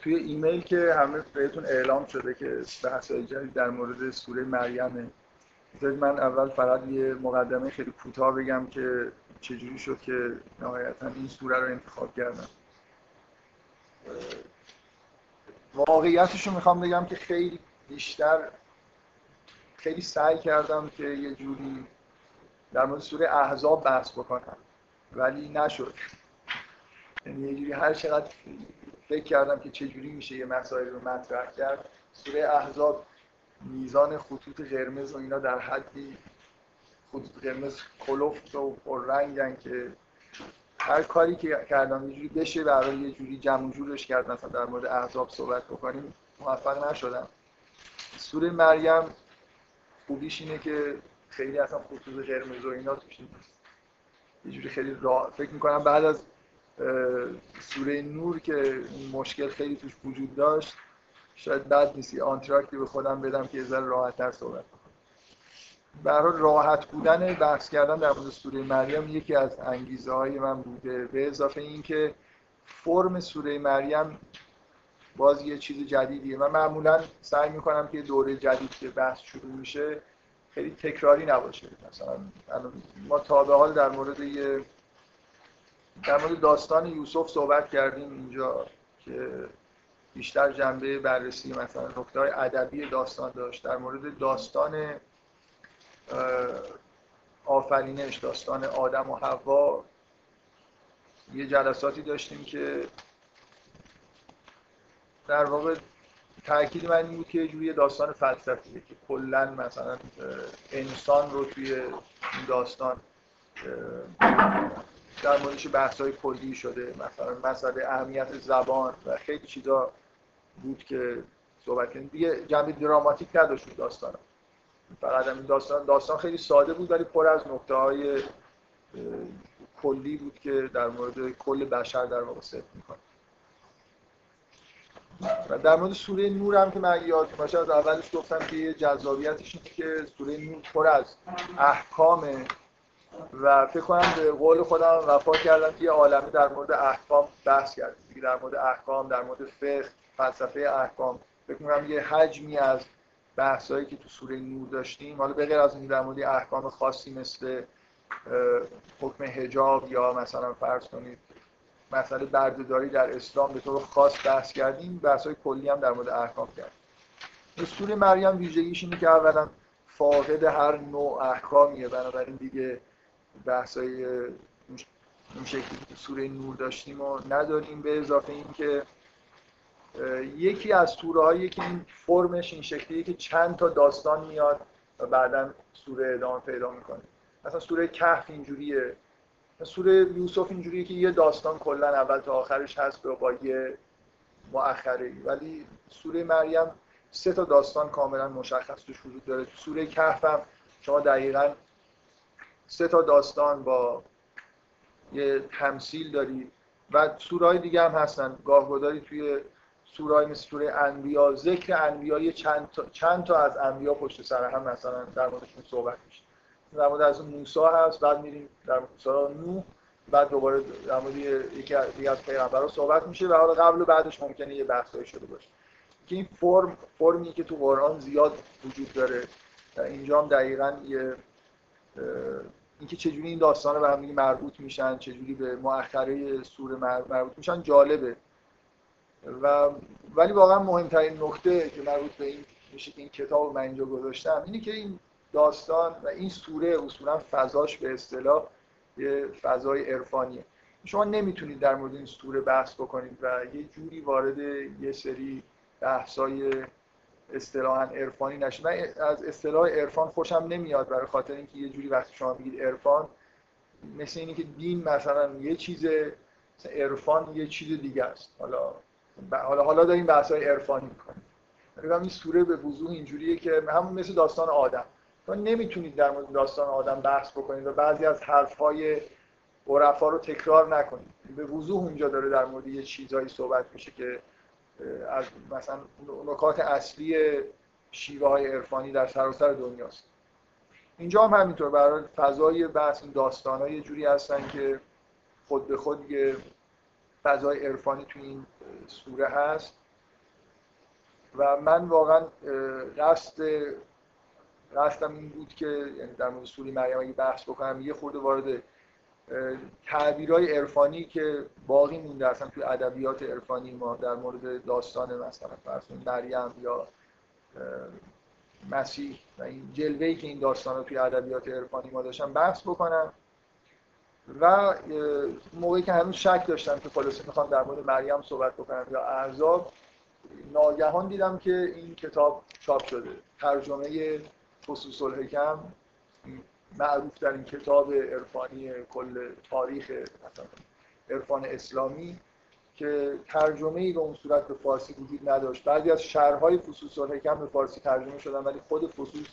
توی ایمیل که همه بهتون اعلام شده که بحث جدید در مورد سوره مریمه من اول فقط یه مقدمه خیلی کوتاه بگم که چجوری شد که نهایتا این سوره رو انتخاب کردم. واقعیتش رو می‌خوام بگم که خیلی بیشتر خیلی سعی کردم که یه جوری در مورد سوره احزاب بحث بکنم. ولی نشد. یعنی یه جوری هر چقدر فکر کردم که چجوری میشه یه مسائل رو مطرح کرد سوره احزاب میزان خطوط قرمز و اینا در حدی خطوط قرمز کلفت و پررنگن که هر کاری که کردم یه جوری بشه برای یه جوری جمع جورش کرد مثلا در مورد احزاب صحبت بکنیم موفق نشدم. سوره مریم خوبیش اینه که خیلی اصلا خطوط قرمز و اینا توش یه جوری خیلی را... فکر می‌کنم بعد از سوره نور که مشکل خیلی توش وجود داشت شاید بد نیست. آنتراکتی به خودم بدم که یه ذره راحت تر صحبت برای راحت بودن بحث کردن در مورد سوره مریم یکی از انگیزه های من بوده. به اضافه اینکه فرم سوره مریم باز یه چیز جدیدیه. من معمولا سعی می‌کنم که دوره جدید که بحث شروع میشه خیلی تکراری نباشه. مثلا ما تا به حال در مورد یه در مورد داستان یوسف صحبت کردیم اینجا که بیشتر جنبه بررسی مثلا نکته های ادبی داستان داشت. در مورد داستان آفرینش داستان آدم و حوا یه جلساتی داشتیم که در واقع تاکید من این بود که یه داستان فلسفیه که کلا مثلا انسان رو توی این داستان در موردش بحث های کلی شده. مثلا مسئله اهمیت زبان و خیلی چیزا بود که صحبت کردیم. دیگه جنبه دراماتیک نداشت داستان فقط این داستان داستان خیلی ساده بود ولی پر از نکته های کلی بود که در مورد کل بشر در واقع صحبت می‌کنه. و در مورد سوره نور هم که من یاد باشه از اولش گفتم که یه جذابیتش اینه که سوره نور پر از احکامه و فکر کنم به قول خودم وفا کردم که یه عالمه در مورد احکام بحث کردیم در مورد احکام در مورد فقه فلسفه احکام فکر کنم یه حجمی از بحثایی که تو سوره نور داشتیم. حالا به غیر از این در مورد احکام خاصی مثل حکم حجاب یا مثلا فرض کنید مسئله بردهداری در اسلام به طور خاص بحث کردیم بحث های کلی هم در مورد احکام کردیم. سوره مریم ویژگیش اینه که اولا فاقد هر نوع احکامیه بنابراین دیگه بحث های این شکلی که سوره نور داشتیم و نداریم. به اضافه اینکه یکی از سوره هایی که این فرمش این شکلیه که چند تا داستان میاد و بعدا سوره ادامه پیدا می‌کنه. مثلا سوره کهف اینجوریه. سوره یوسف اینجوریه که یه داستان کلا اول تا آخرش هست با یه مؤخره. ولی سوره مریم سه تا داستان کاملا مشخص توش وجود داره. تو سوره کهف هم شما دقیقا سه تا داستان با یه تمثیل داری و سوره دیگه هم هستن. گاهگداری توی سوره مثل سوره انبیا ذکر انبیا چند تا, چند تا از انبیا پشت سر هم مثلا در موردشون صحبت میشه. در مورد از موسی هست بعد میریم در مورد نوح بعد دوباره در مورد یکی از پیغمبران صحبت میشه و حالا قبل و بعدش ممکنه یه بحثایی شده باشه. که این فرم فرمی که تو قرآن زیاد وجود داره اینجا هم دقیقا یه اینکه چجوری این داستان به هم مربوط میشن چجوری به مؤخره سوره مربوط میشن جالبه. و ولی واقعا مهمترین نکته که مربوط به این میشه که این کتاب من اینجا گذاشتم اینه که این داستان و این سوره اصولا فضاش به اصطلاح یه فضای عرفانیه. شما نمی‌تونید در مورد این سوره بحث بکنید و یه جوری وارد یه سری بحثای اصطلاحا عرفانی نشید. من از اصطلاح عرفان خوشم نمیاد برای خاطر اینکه یه جوری وقتی شما بگید عرفان مثل اینه که دین مثلا یه چیز عرفان یه چیز دیگه است. حالا حالا حالا داریم بحث های عرفانی می‌کنیم. این سوره به وضوح اینجوریه که همون مثل داستان آدم. تو نمی‌تونید در مورد داستان آدم بحث بکنید و بعضی از حرفهای عرفا رو تکرار نکنید. به وضوح اونجا داره در مورد یه چیزهایی صحبت میشه که از مثلا نکات اصلی شیوه های عرفانی در سراسر دنیاست. اینجا هم همینطور برای فضای بحث داستان ها یه جوری هستن که خود به خود یه فضای عرفانی تو این سوره هست و من واقعا قصد قصدم این بود که یعنی در مورد سوره مریم اگه بحث بکنم یه خورده وارد تعبیرهای عرفانی که باقی مونده اصلا توی ادبیات عرفانی ما در مورد داستان مثلا فرض مریم یا مسیح و این جلوه‌ای که این داستان رو توی ادبیات عرفانی ما داشتن بحث بکنم. و موقعی که هنوز شک داشتم که خلاصه می‌خوام در مورد مریم صحبت بکنم یا اعذاب ناگهان دیدم که این کتاب چاپ شده ترجمه خصوص الحکم معروف در این کتاب عرفانی کل تاریخ عرفان اسلامی که ترجمه ای به اون صورت به فارسی وجود نداشت. بعضی از شهرهای فصوص الحکم به فارسی ترجمه شدن ولی خود فصوص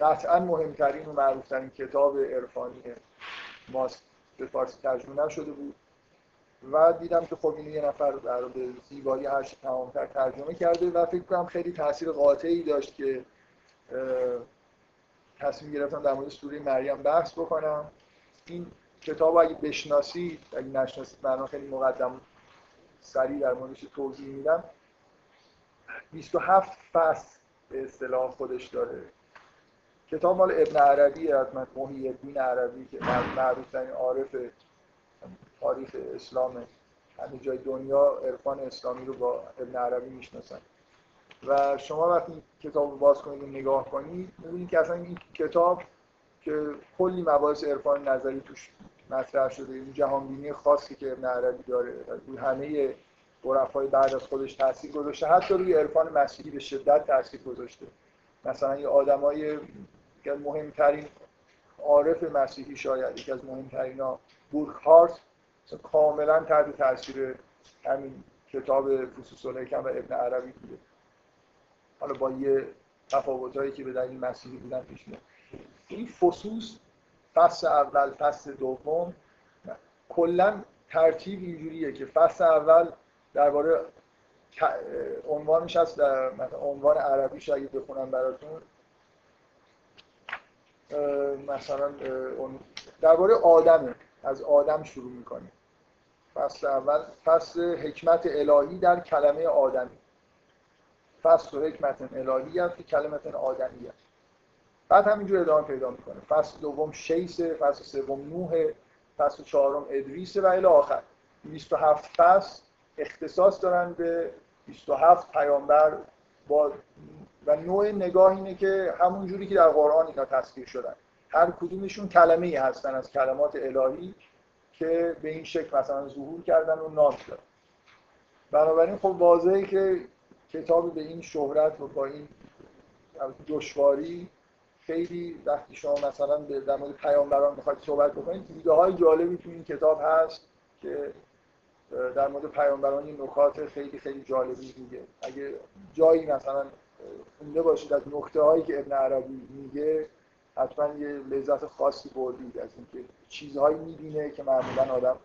قطعا مهمترین و معروفترین کتاب عرفانی ماست به فارسی ترجمه نشده بود. و دیدم که خب اینو یه نفر در به زیبایی هرچی تمامتر ترجمه کرده و فکر کنم خیلی تاثیر قاطعی داشت که تصمیم گرفتم در مورد سوره مریم بحث بکنم. این کتاب اگه بشناسید اگه نشناسید من خیلی مقدم سریع در موردش توضیح میدم. 27 فصل به اصطلاح خودش داره. کتاب مال ابن عربی حتما محی الدین عربی که معروف ترین عارف تاریخ اسلام همه جای دنیا عرفان اسلامی رو با ابن عربی می‌شناسن. و شما وقتی کتاب رو باز کنید و نگاه کنید می‌بینید که اصلا این کتاب که کلی مباحث عرفان نظری توش مطرح شده این جهانبینی خاصی که ابن عربی داره روی همه های بعد از خودش تاثیر گذاشته. حتی روی عرفان مسیحی به شدت تاثیر گذاشته. مثلا یه آدمای که مهمترین عارف مسیحی شاید یکی از مهمترین ها کاملا تحت تاثیر همین کتاب فصوص الحکم و ابن عربی بوده. حالا با یه تفاوتایی که به دلیل مسیحی بودن پیش میاد. این فصوص فصل اول فصل دوم کلا ترتیب اینجوریه که فصل اول درباره عنوانش هست در عنوان عربیش اگه بخونم براتون مثلا درباره آدمه از آدم شروع می‌کنیم. فصل اول فصل حکمت الهی در کلمه آدمی. فصل حکمت الهی که کلمت آدمی هست بعد همینجور ادامه پیدا می‌کنه. فصل دوم شیسه فصل سوم نوح فصل چهارم ادریسه و الی آخر. 27 فصل اختصاص دارن به 27 پیامبر. با و نوع نگاه اینه که همون جوری که در قرآن اینا تصویر شدن. هر کدومشون کلمه ای هستن از کلمات الهی. که به این شکل مثلا ظهور کردن و نام دادن بنابراین خب واضحه که کتاب به این شهرت و با این دشواری خیلی وقتی شما مثلا در مورد پیامبران بخواید صحبت بکنید ایده های جالبی تو این کتاب هست که در مورد پیامبران نکات خیلی خیلی جالبی میگه. اگه جایی مثلا خونده باشید از نکته هایی که ابن عربی میگه حتما یه لذت خاصی بردید از اینکه چیزهایی می‌بینه که معمولا آدم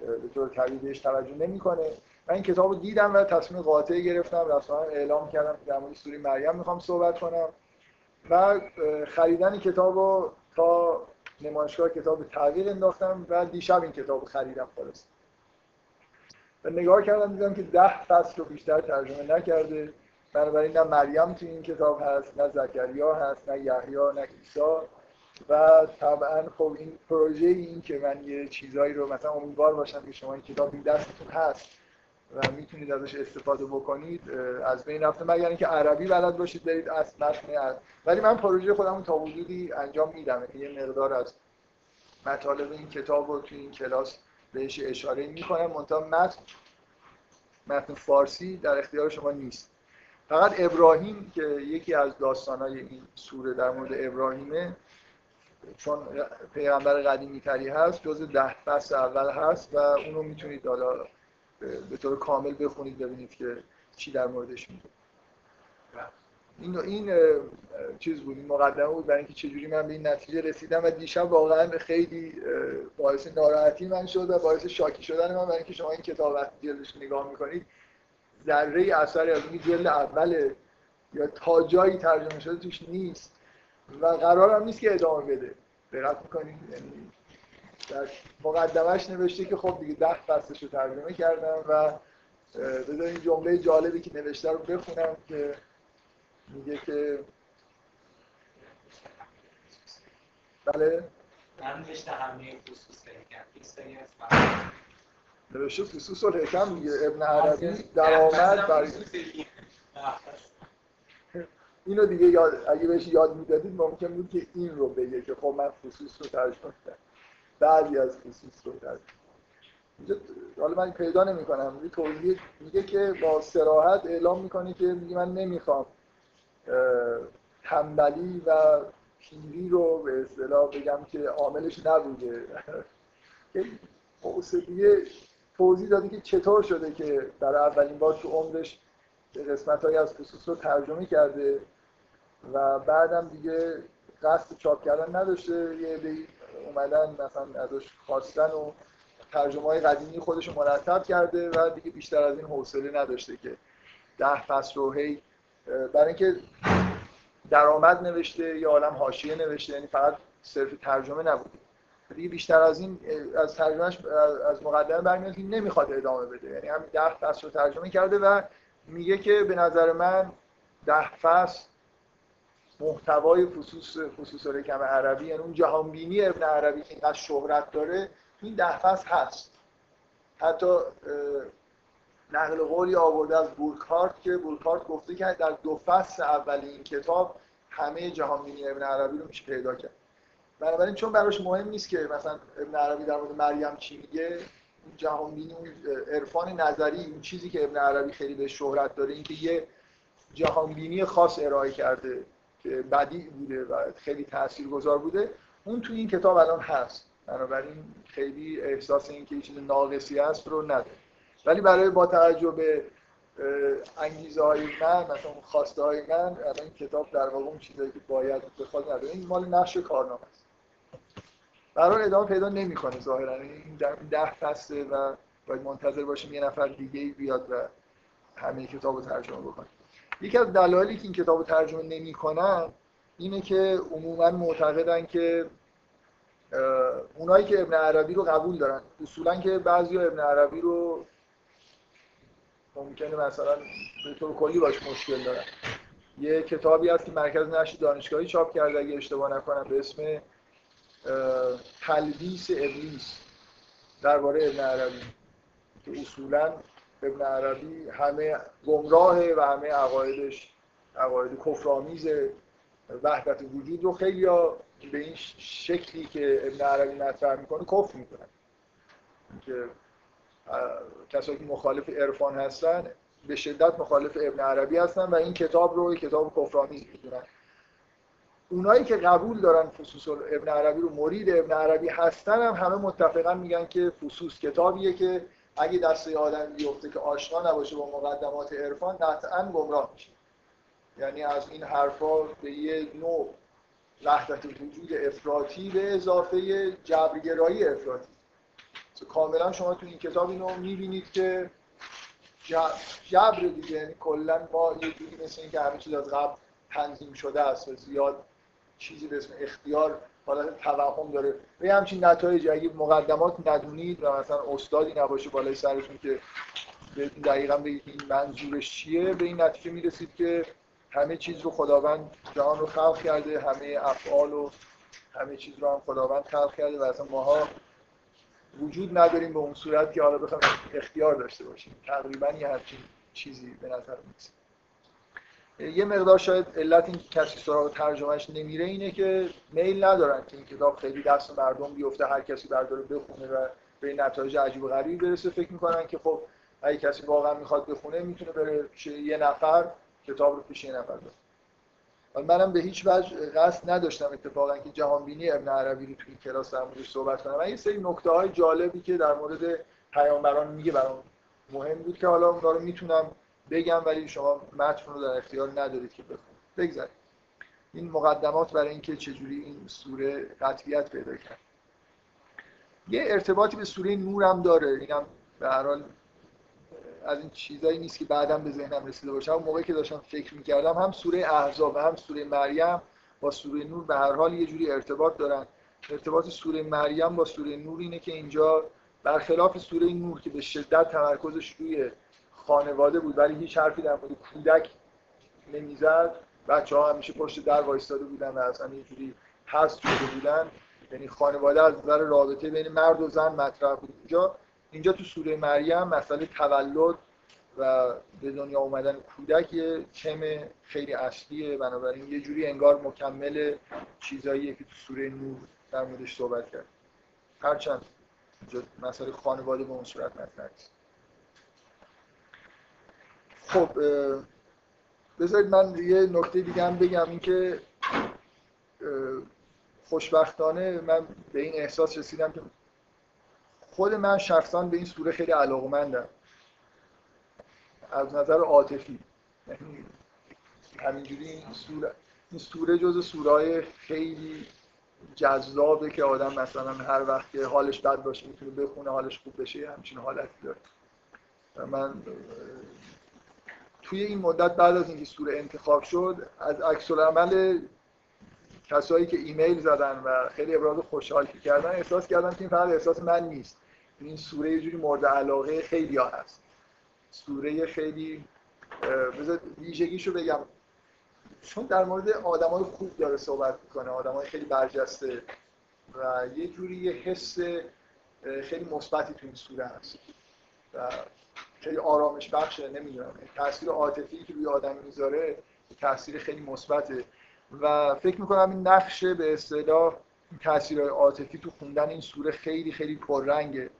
به طور طبیعی بهش توجه نمی‌کنه. من این کتاب رو دیدم و تصمیم قاطعی گرفتم. رسما اعلام کردم که در مورد سوره مریم می‌خوام صحبت کنم. و خریدن کتاب رو تا نمایشگاه کتاب تغییر انداختم و دیشب این کتاب خریدم خلاص و نگاه کردم دیدم که ده فصل رو بیشتر ترجمه نکرده. بنابراین نه مریم تو این کتاب هست نه زکریا هست نه یحیی نه عیسی. و طبعا خب این پروژه این که من یه چیزایی رو مثلا امیدوار باشم که شما این کتاب این دستتون هست و می‌تونید ازش استفاده بکنید از بین رفته. مگر اینکه عربی بلد باشید برید از متن ولی من پروژه خودم تا حدودی انجام میدم. یعنی یه مقدار از مطالب این کتاب رو توی این کلاس بهش اشاره می‌کنم. منتها متن متن فارسی در اختیار شما نیست. فقط ابراهیم که یکی از داستانهای این سوره در مورد ابراهیمه چون پیغمبر قدیمی تری هست جز ده فصل اول هست و اونو می‌تونید حالا به طور کامل بخونید ببینید که چی در موردش میگه. این این چیز بود مقدمه بود برای اینکه چجوری من به این نتیجه رسیدم و دیشب واقعا خیلی باعث ناراحتی من شد و باعث شاکی شدن من برای اینکه شما این کتاب وقتی نگاه می‌کنید. ذره اثری از این جلد اول یا تا جایی ترجمه شده توش نیست و قرار هم نیست که ادامه بده. دقت می‌کنید؟ یعنی در مقدمش نوشته که خب دیگه ده فصلش رو ترجمه کردم و بذار این جمله جالبی که نوشته رو بخونم که میگه که بله؟ نوشته همه خصوص نوشته فسوس الحکم میگه ابن عربی درآمد برای اینو دیگه یاد اگه بهش یاد می‌دادید ممکن بود که این رو بگه که خب من خصوص رو ترجمه کردم. بعضی از خصوص رو ترجمه حالا من پیدا نمی کنم توضیح میگه که با سراحت اعلام می‌کنه که میگه من نمی‌خوام تنبلی و پیری رو به اصطلاح بگم که عاملش نبوده. دیگه توضیح داده که چطور شده که در اولین بار تو عمرش قسمت های از خصوص رو ترجمه کرده و بعدم دیگه قصد چاپ کردن نداشته یه عده‌ای اومدن مثلا ازش خواستن و ترجمه های قدیمی خودش رو مرتب کرده و دیگه بیشتر از این حوصله نداشته که ده فصل رو هی برای اینکه درآمد نوشته یا عالم حاشیه نوشته یعنی فقط صرف ترجمه نبوده. دیگه بیشتر از این از ترجمهش از مقدمه برمیاد که نمی‌خواد ادامه بده. یعنی همین ده فصل رو ترجمه کرده و میگه که به نظر من ده فصل محتوای خصوص خصوص رکم عربی یعنی اون جهانبینی ابن عربی که اینقدر شهرت داره این ده فصل هست. حتی نقل قولی آورده از بورکارت که بورکارت گفته که در دو فصل اول این کتاب همه جهانبینی ابن عربی رو میشه پیدا کرد. بنابراین چون براش مهم نیست که مثلا ابن عربی در مورد مریم چی میگه جهانبینی اون عرفان نظری اون چیزی که ابن عربی خیلی به شهرت داره اینکه یه جهانبینی خاص ارائه کرده که بدی بوده و خیلی تاثیرگذار بوده اون تو این کتاب الان هست. بنابراین خیلی احساس اینکه یه چیز ناقصی هست رو نداره. ولی برای با توجه به انگیزه های من مثلا خواسته های من الان این کتاب در واقع اون چیزایی که باید بخواد نداره. این مال نقش کارنامه است. برای ادامه پیدا نمی‌کنه ظاهرا. این ده فصله و باید منتظر باشیم یه نفر دیگه بیاد و همه کتاب رو ترجمه بکنه. یکی از دلایلی که این کتاب رو ترجمه نمی‌کنن اینه که عموما معتقدن که اونایی که ابن عربی رو قبول دارن. اصولا که بعضی ابن عربی رو ممکنه مثلا به طور کلی باش مشکل دارن. یه کتابی هست که مرکز نشر دانشگاهی چاپ کرده اگه اشتباه نکنم به اسم تلبیس ابلیس درباره ابن عربی که اصولا ابن عربی همه گمراهه و همه عقایدش عقاید کفرآمیز وحدت وجود رو خیلی به این شکلی که ابن عربی مطرح می‌کنه کفر می‌کنن. که کسایی که مخالف عرفان هستن به شدت مخالف ابن عربی هستن و این کتاب رو کتاب کفرآمیز می‌دونن. اونایی که قبول دارن فصوص ابن عربی رو مرید ابن عربی هستن هم همه متفقا میگن که فصوص کتابیه که اگه دست آدم بیفته که آشنا نباشه با مقدمات عرفان قطعا گمراه میشه. یعنی از این حرفا به یه نوع وحدت وجود افراطی به اضافه جبرگرایی افراطی. کاملا شما تو این کتاب اینو می‌بینید که جبر دیگه یعنی کلا ما یه جوری مثل اینکه همه چیز از قبل تنظیم شده است و زیاد چیزی به اسم اختیار حالت توهم داره. به همچین نتایج اگه مقدمات ندونید و مثلا استادی نباشه بالای سرتون که بهتون دقیقا بگید این منظورش چیه به این نتیجه می‌رسید که همه چیز رو خداوند جهان رو خلق کرده همه افعال و همه چیز رو هم خداوند خلق کرده و اصلا ماها وجود نداریم به اون صورت که حالا بخوایم اختیار داشته باشیم. تقریبا یه همچین چیزی به نظر می‌رسه. یه مقدار شاید علت این که کسی سراغ ترجمهش نمیره اینه که میل ندارن که این کتاب خیلی دست مردم بیفته هر کسی برداره بخونه و به نتایج عجیب و غریبی برسه. فکر می‌کنن که خب اگه کسی واقعا می‌خواد بخونه می‌تونه بره یه نفر کتاب رو پیش یه نفر بخونه. منم به هیچ وجه قصد نداشتم اتفاقا که جهانبینی ابن عربی رو توی کلاس در موردش صحبت کنم. من یه سری نکته های جالبی که در مورد پیامبران میگه برام مهم بود که حالا اون رو می‌تونم بگم ولی شما متن رو در اختیار ندارید که بخونید. بگذارید. این مقدمات برای اینکه چجوری این سوره قطعیت پیدا کرد. یه ارتباطی به سوره نور هم داره. اینم به هر حال از این چیزایی نیست که بعدم به ذهنم رسیده باشه. اون موقعی که داشتم فکر می‌کردم هم سوره احزاب و هم سوره مریم با سوره نور به هر حال یه جوری ارتباط دارن. ارتباط سوره مریم با سوره نور اینه که اینجا برخلاف سوره نور که به شدت تمرکزش روی خانواده بود ولی هیچ حرفی در مورد کودک نمی‌زد. بچه ها همیشه پشت در وایستاده بودن و اصلا یه جوری حذف شده بودن. یعنی خانواده از نظر رابطه بین مرد و زن مطرح بود. اینجا اینجا تو سوره مریم مسئله تولد و به دنیا اومدن کودک یه تم خیلی اصلیه. بنابراین یه جوری انگار مکمل چیزاییه که تو سوره نور در موردش صحبت کرد. هرچند مسئله خانواده به اون صورت مطرح خب بذارید من یه نکته دیگه هم بگم اینکه خوشبختانه من به این احساس رسیدم که خود من شخصا به این سوره خیلی علاقمندم. از نظر عاطفی. یعنی همینجوری این سوره این سوره جز سورای خیلی جذابه که آدم مثلا هر وقت که حالش بد باشه می‌تونه بخونه حالش خوب بشه همچین حالتی داره. من توی این مدت بعد از اینکه سوره انتخاب شد از عکس عمل کسایی که ایمیل زدن و خیلی ابراز خوشحالی کردن احساس کردم که این فقط احساس من نیست. این سوره یه جوری مورد علاقه خیلی ها هست. سوره خیلی بذار ویژگیشو بگم. چون در مورد آدمای خوب داره صحبت می‌کنه آدمای خیلی برجسته و یه جوری یه حس خیلی مثبتی تو این سوره هست. خیلی آرامش بخشه نمی‌دونم. تاثیر عاطفی که روی آدم می‌ذاره تاثیر خیلی مثبته. و فکر می‌کنم این نقشه به اصطلاح تاثیرهای عاطفی تو خوندن این سوره خیلی خیلی پررنگه.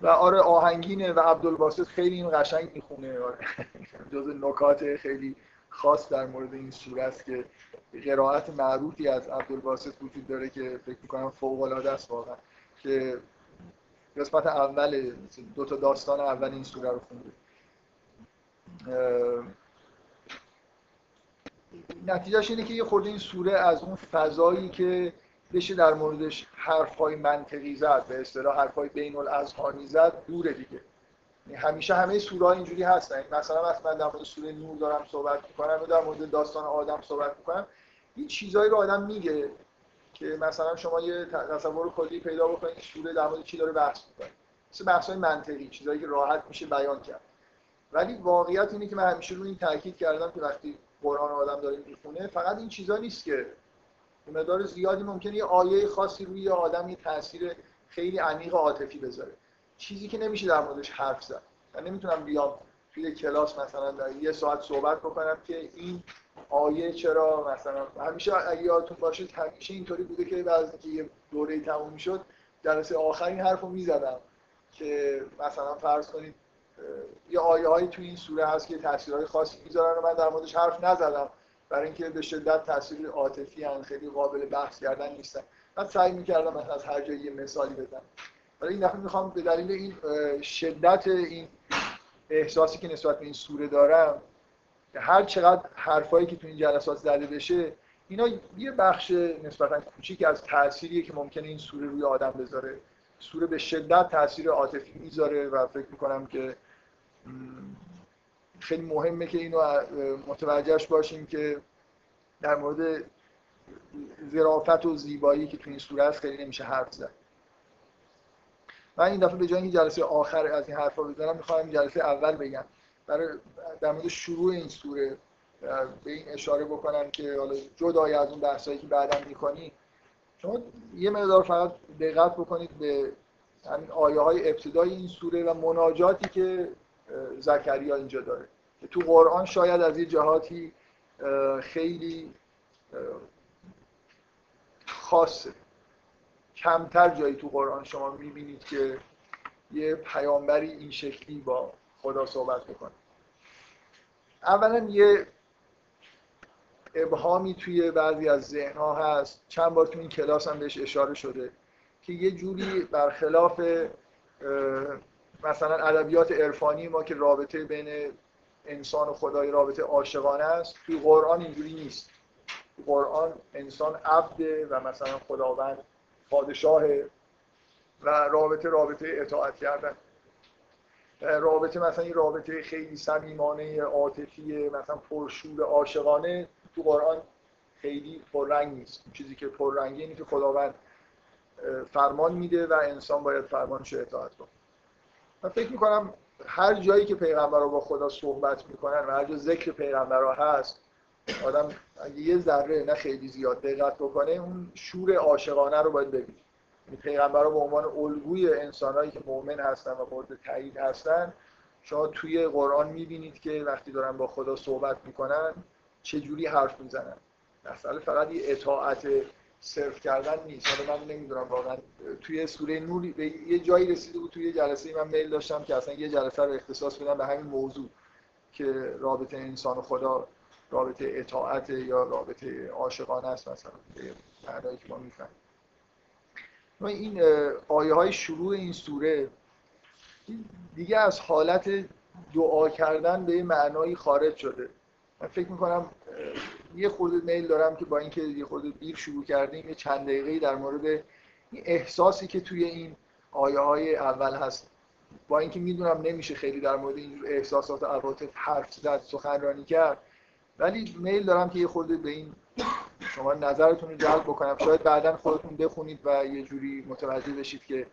و آره آهنگینه و عبدالباسط خیلی این قشنگ می‌خونه. آره. جز نکات خیلی خاص در مورد این سوره است که قرائت معروفی از عبدالباسط وجود داره که فکر می‌کنم فوق العاده است واقعا. که قسمت اول دو تا داستان اول این سوره رو خونده نتیجهش اینه که یه خورده این سوره از اون فضایی که بشه در موردش حرفای منطقی زد به اصطلاح حرفای بین الاذهانی زد دوره دیگه. یعنی همیشه همه سوره اینجوری هستن. مثلا وقتی من در مورد سوره نور دارم صحبت می‌کنم و در مورد داستان آدم صحبت می‌کنم این چیزایی رو آدم میگه. که مثلا شما یه تصور کلی پیدا بکنید سوره در مورد چی داره بحث می‌کنه. مثل بحث منطقی چیزایی که راحت میشه بیان کرد. ولی واقعیت اینه که من همیشه روی این تاکید کردم که وقتی قرآن آدم داره می‌خونه فقط این چیزا نیست که مقدار زیادی ممکنه یه آیه خاصی روی آدم یه تاثیر خیلی عمیق عاطفی بذاره. چیزی که نمیشه در موردش حرف زد. من نمی‌تونم بیام توی کلاس مثلا در یه ساعت صحبت بکنم که این آیه چرا مثلا همیشه اگه یادتون باشه همیشه اینطوری بوده که بعد که یه دوره تموم می‌شد جلسه آخرین حرفو می‌زدم که مثلا فرض کنید یه آیه هایی توی این سوره هست که تاثیرهای خاصی می‌ذارن و من در موردش حرف نزدم برای اینکه به شدت تاثیر عاطفی ان خیلی قابل بحث کردن نیستن. من سعی می‌کردم از هر جایی یه مثالی بدم. ولی این دفعه می‌خوام به دلیل این شدت این احساسی که نسبت به این سوره دارم هر چقدر حرفایی که تو این جلسات زده بشه اینا یه بخش نسبتا کوچیک از تأثیریه که ممکنه این سوره روی آدم بذاره. سوره به شدت تاثیر عاطفی می‌ذاره و فکر می‌کنم که خیلی مهمه که اینو متوجهش باشیم که در مورد ظرافت و زیبایی که تو این سوره هست خیلی نمیشه حرف زد. من این دفعه به جای جلسه آخر از این حرفا بزنم می‌خوام جلسه اول بگم. برای در مورد شروع این سوره به این اشاره بکنم که حالا جدای از اون بحثایی که بعدا می‌کنی شما یه مقدار فقط دقت بکنید به همین آیه های ابتدای این سوره و مناجاتی که زکریا اینجا داره. که تو قرآن شاید از یه جهاتی خیلی خاصه. کمتر جایی تو قرآن شما می‌بینید که یه پیامبری این شکلی با خدا صحبت بکنه اولا یه ابهامی توی بعضی از ذهن ها هست. چند بار تو این کلاس هم بهش اشاره شده که یه جوری برخلاف مثلا ادبیات عرفانی ما که رابطه بین انسان و خدای رابطه عاشقانه است توی قرآن اینجوری نیست. قرآن انسان عبده و مثلا خداوند پادشاه و رابطه رابطه اطاعت کردن. رابطه مثلا این رابطه خیلی صمیمانه عاطفی مثلا پرشور عاشقانه تو قرآن خیلی پررنگ نیست. چیزی که پررنگی اینه که خداوند فرمان میده و انسان باید فرمانش اطاعت کنه. من فکر می‌کنم هر جایی که پیغمبر با خدا صحبت می‌کنن و هر جا ذکر پیغمبر هست آدم اگه یه ذره نه خیلی زیاد دقت بکنه اون شور عاشقانه رو باید ببینه. پیغمبر به عنوان الگوی انسانهایی که مؤمن هستن و مورد تایید هستن شما توی قرآن می‌بینید که وقتی دارن با خدا صحبت می‌کنن چه جوری حرف می‌زنن. مثلا فقط یه اطاعت صرف کردن نیست. حالا من نمی‌دونم واقعا. توی سوره نور به یه جایی رسیده بود توی جلسه من میل داشتم که اصلا یه جلسه رو اختصاص بدم به همین موضوع که رابطه انسان و خدا رابطه اطاعت یا رابطه عاشقانه است مثلا به معنایی که ما می‌فهمیم. این آیه های شروع این سوره دیگه از حالت دعا کردن به معنایی خارج شده. من فکر می‌کنم یه خورده میل دارم که با اینکه یه خورده دیر شروع کردیم یه چند دقیقه در مورد این احساسی که توی این آیه های اول هست. با اینکه می‌دونم نمیشه خیلی در مورد این احساسات عواطف حرف زد سخنرانی کرد. ولی میل دارم که یه خورده به این شما نظرتون رو جلب بکنم. شاید بعدا خودتون بخونید و یه جوری متوجه بشید که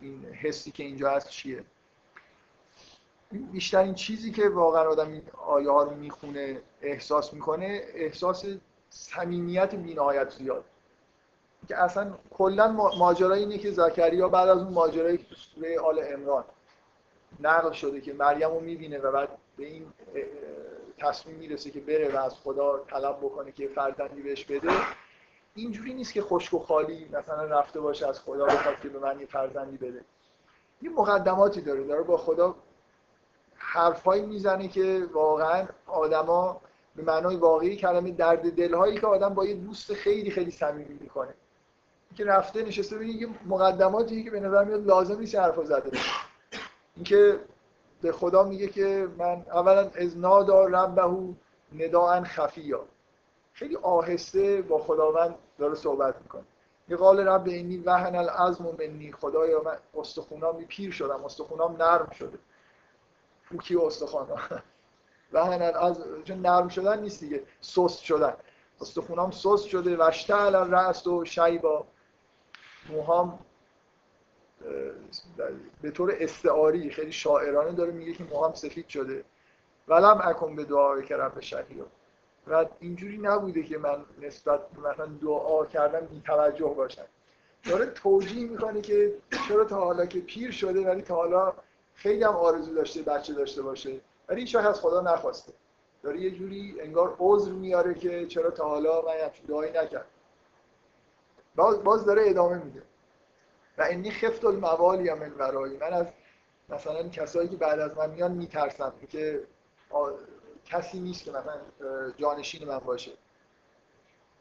این حسی که اینجا هست چیه. بیشترین چیزی که واقعا آدم این آیه ها رو می‌خونه احساس می‌کنه احساس صمیمیت بینهایت زیاد. که اصلا کلا ماجرا اینه که زکریا بعد از اون ماجرایی که سوره آل عمران نقل شده که مریم رو می‌بینه و بعد به این تصمیم می‌رسه که بره و از خدا طلب بکنه که فرزندی بهش بده اینجوری نیست که خشک و خالی مثلا رفته باشه از خدا بخواد که به من یه فرزندی بده. یه مقدماتی داره داره با خدا حرفایی می‌زنه که واقعا آدما به معنای واقعی کلمه درد دلهایی که آدم با یه دوست خیلی خیلی صمیمی می‌کنه. که رفته نشسته ببینید یه مقدماتی که به نظر میاد لازم نیست حرفا زده اینکه به خدا میگه که من اولا از نادا ربهو نداعا خفیا. خیلی آهسته با خداوند داره صحبت می‌کنه. یه قال رب اینی وهن العظم منی. خدایا من استخونام پیر شدم. استخونام نرم شده. پوکی استخوان و از چون نرم شدن نیست دیگه. سست شدن. استخونام سست شده. و اشتعل رأس و شیبا. موهام به طور استعاری خیلی شاعرانه داره میگه که موهام سفید شده. ولم اکن به دعای که رب شهیر و اینجوری نبوده که من نسبت مثلا دعا کردم بی توجه باشم. داره توجیه می‌کنه که چرا تا حالا که پیر شده ولی تا حالا خیلی هم آرزو داشته بچه داشته باشه. ولی هیچ از خدا نخواسته. داره یه جوری انگار عذر میاره که چرا تا حالا من دعایی نکرد باز, باز داره ادامه میده. و اینی خفت الموالی من ورایی من از مثلا کسایی که بعد از من میان میترسم که کسی نیست که مثلا جانشین من باشه.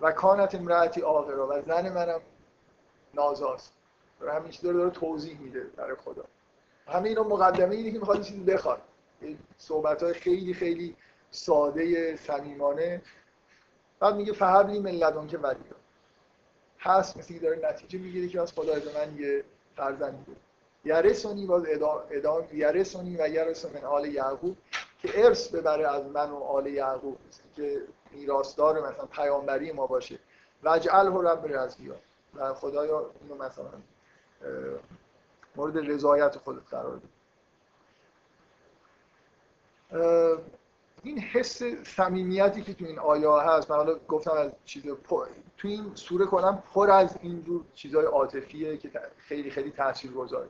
و کانت امرأتی آقرا و زن منم نازاست. داره همیشه داره, داره توضیح میده برای خدا. همه اینا مقدمه اینه که می‌خواد چیزی بخواد. صحبت های خیلی خیلی ساده صمیمانه. بعد میگه فهبلی من که ولی هست مثل که داره نتیجه می‌گیره که از خدا من یه فرزندی بود یرسونی باز ادام یرسونی و یرسون من آل یعقوب که ارث ببره از من و آل یعقوب که میراثدار مثلا پیامبری ما باشه. وجعله رب رزقیا و خدایا اینو مثلا مورد رضایت خودت قرار بده. این حس صمیمیتی که تو این آیه هست من حالا گفتم از چیز تو این سوره کنم پر از اینجور چیزهای عاطفیه که خیلی خیلی تاثیر گذاره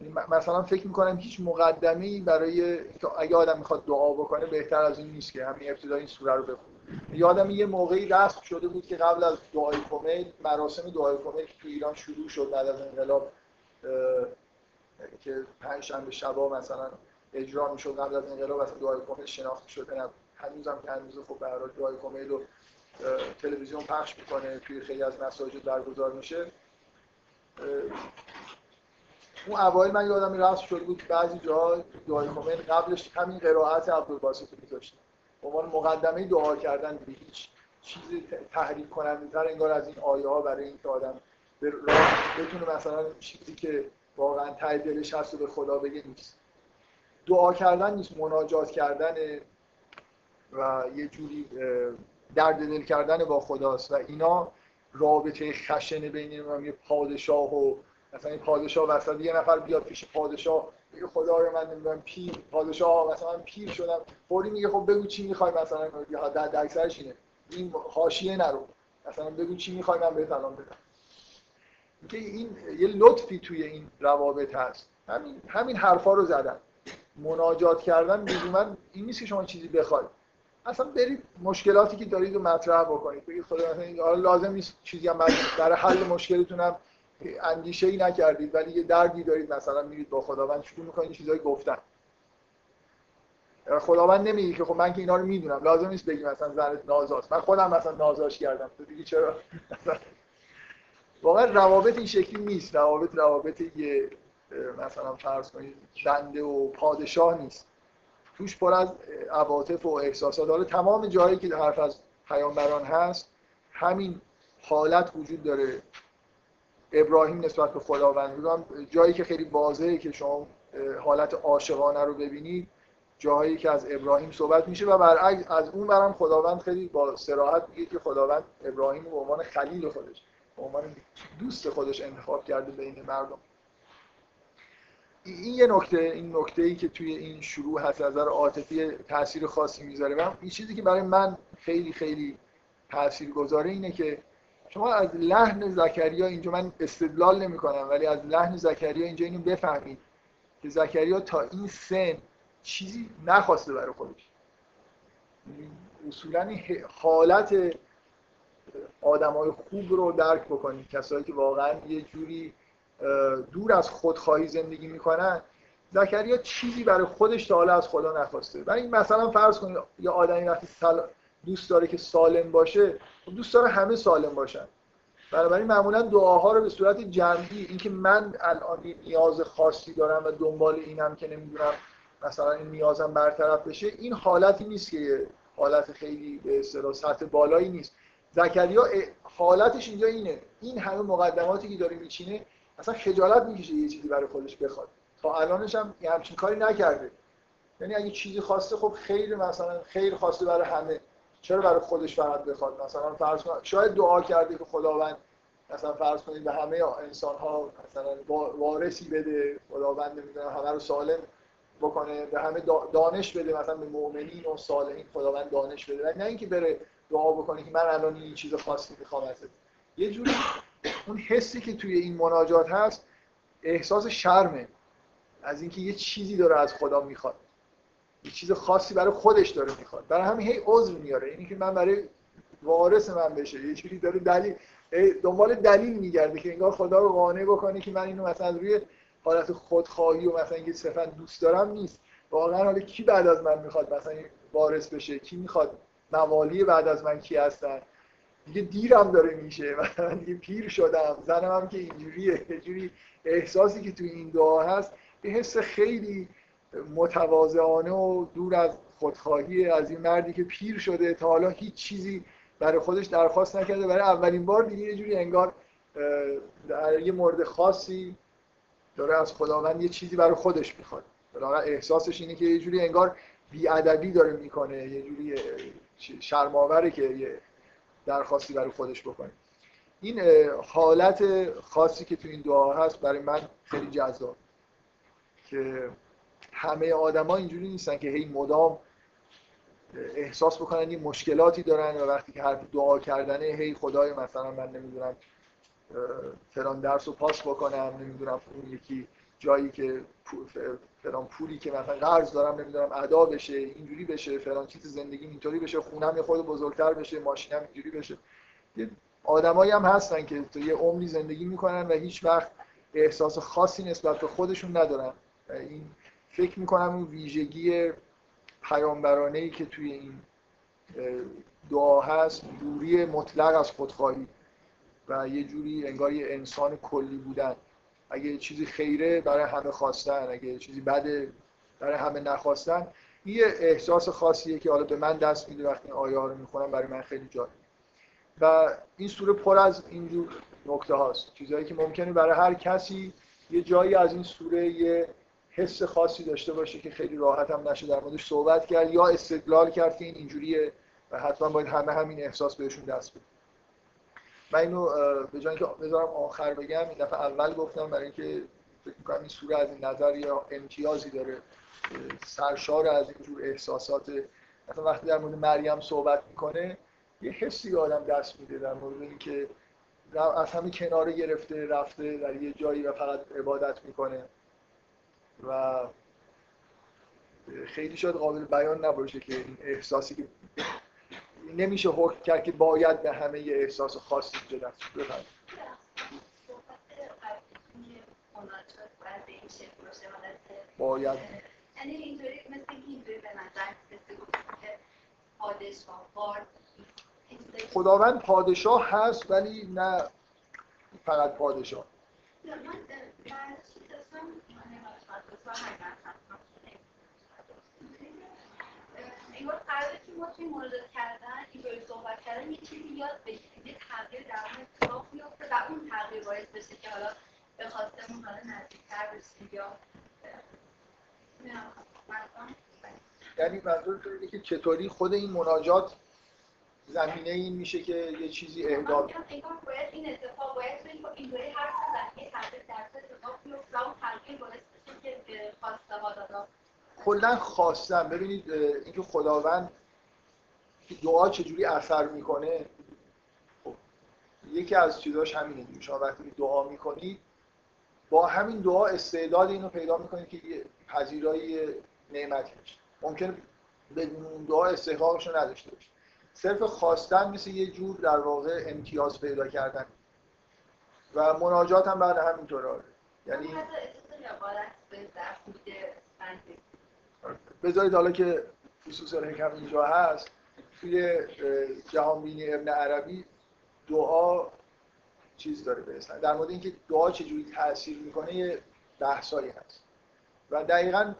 یعنی مثلا فکر می‌کنم هیچ مقدمه ای برای اگه آدم می‌خواد دعا بکنه بهتر از این نیست که همین ابتدای این سوره رو بخونه. یادم یه موقعی رسم شده بود که قبل از دعای کمیل مراسم دعای کمیل تو ایران شروع شد بعد از انقلاب که پنج شنبه شبا مثلا اجرا می‌شد قبل از انقلاب اصلا دعای کمیل شناخته شده هنوزم که هنوز خب به هر دعای کمیل رو تلویزیون پخش می‌کنه توی خیلی از مساجد برگزار میشه. اون اوایل من یادم رفت شده بود بعضی جاها دعای کمیل قبلش همین قرائت عبدالباسط رو میذاشتن. به عنوان مقدمه دعا کردن دیگه هیچ چیزی تحریک کننده تر انگار از این آیه ها برای اینکه آدم بتونه مثلا چیزی که واقعا ته دلش هست و به خدا بگه نیست. دعا کردن نیست مناجات کردن و یه جوری درد دل کردن با خداست و اینا رابطه خشن بین یه پادشاه و مثلا این پادشاه وسط یه نفر بیاد پیش پادشاه میگه خدا رو من نمی‌دونم پیر پادشاه مثلا من پیر شدم فوری میگه خب بگو چی می‌خوای مثلا در درکسرش اینه این حاشیه نرو مثلا بگو چی می‌خوای من بهت الان بدم. که این یه لطفی توی این روابط هست. همین همین حرفا رو زدن. مناجات کردن من این نیست که شما چیزی بخواید. اصلا برید مشکلاتی که دارید رو مطرح بکنید. بگید خدا مثلا لازم نیست چیزی هم برای حل مشکلتون هم اندیشه ای نکردید ولی یه دردی دارید مثلا میرید با خداوند شروع می‌کنید چیزایی گفتن. خداوند نمیگه که خب من که اینا رو می‌دونم. لازم نیست بگی مثلا زنت نازاست. من خودم مثلا نازاش کردم. تو دیگه چرا؟ واقعا روابط این شکلی نیست. روابط روابط یه مثلا فرض کنید بنده و پادشاه نیست. توش پر از عواطف و احساسات. داره تمام جایی که حرف از پیامبران هست همین حالت وجود داره. ابراهیم نسبت به خداوند. جایی که خیلی واضحه که شما حالت عاشقانه رو ببینید جاهایی که از ابراهیم صحبت میشه و برعکس از اون برم خداوند خیلی با سراحت میگه که خداوند ابراهیم به عنوان خلیل خودش به عنوان دوست خودش انتخاب کرده بین مردم. این یه نکته این نکته ای که توی این شروع هست از نظر عاطفی تاثیر خاصی می‌ذاره. من این چیزی که برای من خیلی خیلی تاثیر گذاره اینه که شما از لحن زکریا اینجا من استدلال نمی کنم ولی از لحن زکریا اینجا اینو بفهمید که زکریا تا این سن چیزی نخواسته برای خودش. اصولا حالت آدمای خوب رو درک بکنید. کسایی که واقعا یه جوری دور از خودخواهی زندگی می‌کنن. زکریا چیزی برای خودش تا حالا از خدا نخواسته. برای این مثلا فرض کنید یه آدمی وقتی دوست داره که سالم باشه خب دوست داره همه سالم باشن. بنابراین معمولا دعاها رو به صورت جمعی اینکه من الان نیاز خاصی دارم و دنبال اینم که نمی‌دونم مثلا این نیازم برطرف بشه این حالتی نیست که حالت خیلی به اصطلاح بالایی نیست. زکریا حالتش اینجا اینه. این همه مقدماتی که داره میچینه اصلا خجالت می‌کشه یه چیزی برای خودش بخواد. تا الانش هم همچین کاری نکرده. یعنی اگه چیزی خواسته خب خیر مثلا خیر خواسته برای همه. چرا برای خودش فقط بخواد؟ مثلا فرض کن شاید دعا کرده که خداوند مثلا فرض کنید به همه انسان ها مثلا وارثی بده خداوند نمی‌دونه همه رو سالم بکنه به همه دانش بده مثلا به مؤمنین و صالحین خداوند دانش بده. نه اینکه بره دعا بکنه که من الان این چیز خاصی می‌خوام ازت. یه جوری اون حسی که توی این مناجات هست احساس شرمه. از اینکه یه چیزی داره از خدا می‌خواد. یه چیز خاصی برای خودش داره می‌خواد. برای همین هی عذر میاره. اینی که من برای وارث من بشه. یه چیزی داره دلیل دنبال دلیل میگرده که انگار خدا رو قانع بکنه که من اینو مثلا روی حالت خودخواهی و مثلا اینکه صرفا دوست دارم نیست. واقعا حالا کی بعد از من می‌خواد مثلا وارث بشه؟ کی می‌خواد موالی بعد از من کی هستن؟ دیگه دیرم داره میشه. من دیگه پیر شدم. زنم هم که اینجوریه. یه جوری احساسی که توی این دعا هست یه حس خیلی متواضعانه و دور از خودخواهی از این مردی که پیر شده تا حالا هیچ چیزی برای خودش درخواست نکرده. برای اولین بار دیگه یه جوری انگار در یه مورد خاصی داره از خداوند یه چیزی برای خودش می‌خواد. احساسش اینه که یه جوری انگار بیادبی داره می‌کنه. یه جوری شرماوره که درخواستی برای خودش بکنه این حالت خاصی که تو این دعا هست برای من خیلی جذاب. که همه آدما اینجوری نیستن که هی مدام احساس بکنن این مشکلاتی دارن و وقتی که حرف دعا کردنه هی خدای مثلا من نمی‌دونم فلان درس رو پاس بکنم نمی‌دونم اون یکی جایی که فلان پولی که مثلا قرض دارم نمی‌دونم ادا بشه اینجوری بشه فلان چیز زندگی اینطوری بشه خونم یه خود بزرگتر بشه ماشینم اینجوری بشه. یه آدمایی هم هستن که تو یه عمری زندگی می‌کنن و هیچ وقت احساس خاصی نسبت به خودشون ندارن. این فکر می‌کنم اون ویژگی پیامبرانه ای که توی این دعا هست دوری مطلق از خودخواهی و یه جوری انگار یه انسان کلی بودن. اگه چیزی خیره برای همه خواستن اگه چیزی بده برای همه نخواستن. این یه احساس خاصیه که حالا به من دست میده وقتی آیه ها رو می‌خونم برای من خیلی جالب. و این سوره پر از اینجور نکته هاست. چیزهایی که ممکنه برای هر کسی یه جایی از این سوره یه حس خاصی داشته باشه که خیلی راحت هم نشه در موردش صحبت کرد یا استدلال کرد که این اینجوریه و حتما باید همه همین احساس بهشون دست بدیم من اینو به جای اینکه بذارم آخر بگم این دفعه اول گفتم برای اینکه فکر می‌کنم این سوره از این نظر یا امتیازی داره سرشار از اینجور احساسات. مثلا وقتی در مورد مریم صحبت می‌کنه یه حسی آدم دست میده در مورد اینکه از همه کناره گرفته رفته در یه جایی و فقط عبادت می‌کنه. و خیلی شاید قابل بیان نباشه که این احساسی که نمیشه حکم کرد که باید به همه یه احساس خاصی اینجا دست باید. یعنی اینطوری مثل اینطوری به نظر که پادشاه خداوند پادشاه هست ولی نه فقط پادشاه. انگار قراره که ما توی مورد کردن اینطوری صحبت کردن یه چیزی یاد بگیریم یه تغییر در اون اتفاق بیفته و اون تغییر باعث بشه که حالا به خواستمون حالا نزدیکتر بشیم یا یعنی منظور اینه که چطوری خود این مناجات زمینه این میشه که یه چیزی اهدا انگار باید این اتفاق باید بزنی که تغییر در اتفاق بیفته و اون تغییر باعث بشه که خواسته ها دادا کلا خواستم. ببینید اینکه خداوند دعا چجوری اثر می‌کنه خب یکی از چیزاش همینه دیگه. شما وقتی دعا می‌کنید با همین دعا استعداد اینو پیدا می‌کنید که یه پذیرایی نعمتی بشه ممکن بدون دعا استحقاقش رو نداشته باشه صرف خواستن مثل یه جور در واقع امتیاز پیدا کردن. و مناجات هم بعد همینطوره. یعنی بذارید حالا که خصوص الحکم اینجا هست توی جهانبینی ابن عربی دعا چیز داره به در مورد اینکه دعا چجوری تاثیر می‌کنه یه بحثایی هست. و دقیقا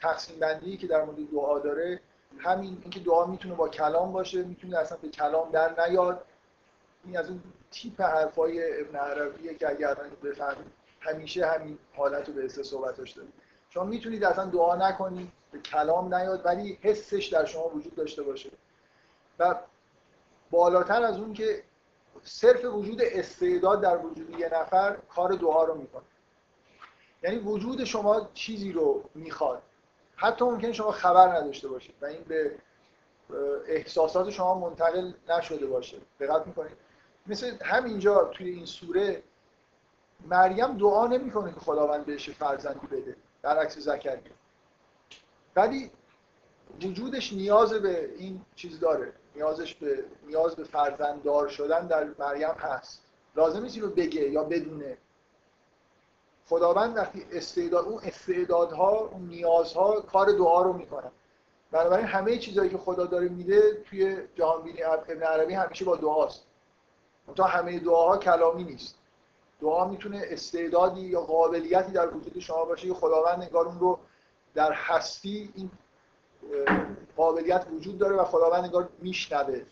تقسیم بندی که در مورد دعا داره همین اینکه دعا می‌تونه با کلام باشه می‌تونه اصلا به کلام در نیاد. این از اون تیپ حرفای ابن عربیه که اگر بفهمید همیشه همین حالت رو به حس صحبتاش داره شما می‌تونید اصلا دعا نکنید به کلام نیاد ولی حسش در شما وجود داشته باشه. و بالاتر از اون که صرف وجود استعداد در وجود یه نفر کار دعا رو می‌کنه. یعنی وجود شما چیزی رو می‌خواد. حتی ممکن شما خبر نداشته باشید و این به احساسات شما منتقل نشده باشه. دقت می‌کنید؟ مثل همینجا توی این سوره مریم دعا نمی‌کنه که خداوند بهش فرزندی بده. در عکس زکریا. ولی وجودش نیاز به این چیز داره. نیازش به نیاز به فرزنددار شدن در مریم هست. لازم نیست رو بگه یا بدونه. خداوند وقتی استعداد اون استعدادها اون نیازها کار دعا رو می‌کنن بنابراین همه چیزهایی که خدا داره میده توی جهان بینی ابن عربی همیشه با دعاست. تا همه دعاها کلامی نیست. دعا می‌تونه استعدادی یا قابلیتی در وجود شما باشه که خداوند انگار اون رو در هستی این قابلیت وجود داره و خداوند انگار میشنوه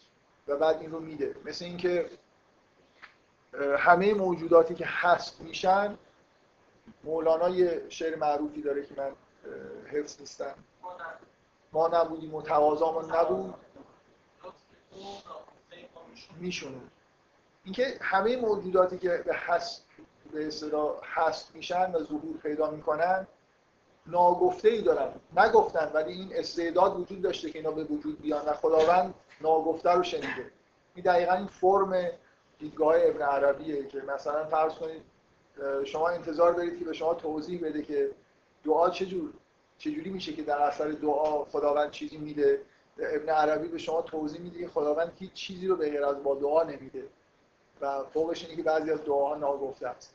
و بعد این رو میده. مثل اینکه همه موجوداتی که هست میشن مولانا یه شعر معروفی داره که من حفظ نیستم. ما نبودیم و تقاضامون نبود. میشونیم اینکه همه موجوداتی که به هست به اصطلاح هست میشن و ظهور پیدا می‌کنن ناگفته ای دارن. نگفتن ولی این استعداد وجود داشته که اینا به وجود بیان و خداوند ناگفته رو شنیده. این دقیقا این فرم دیدگاه ابن عربیه که مثلا فرض کنید شما انتظار دارید که به شما توضیح بده که دعا چجور چجوری میشه که در اثر دعا خداوند چیزی میده. ابن عربی به شما توضیح میده که خداوند هیچ چیزی رو به غیر از با دعا نمیده. و فوقش اینه که بعضی از دعاها ناگفته است.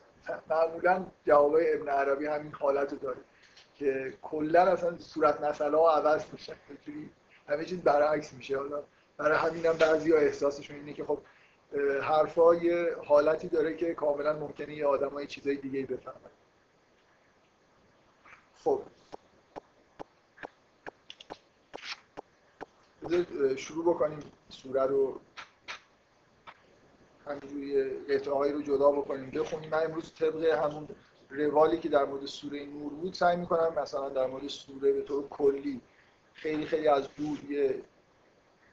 معمولا جوابای ابن عربی همین حالت داره که کلا اصلا صورت مسئله ها عوض میشن همه چیز برعکس میشه. حالا برای همین هم بعضی ها احساسشون اینه که خب حرفای حالتی داره که کاملا ممکنه یه آدم های چیزای دیگه بفهمن. خب. شروع بکنیم سوره رو. همینجوری قطعه رو جدا بکنیم. بخونیم. من امروز طبق همون روالی که در مورد سوره نور بود سعی می‌کنم مثلا در مورد سوره به طور کلی خیلی خیلی از دور یه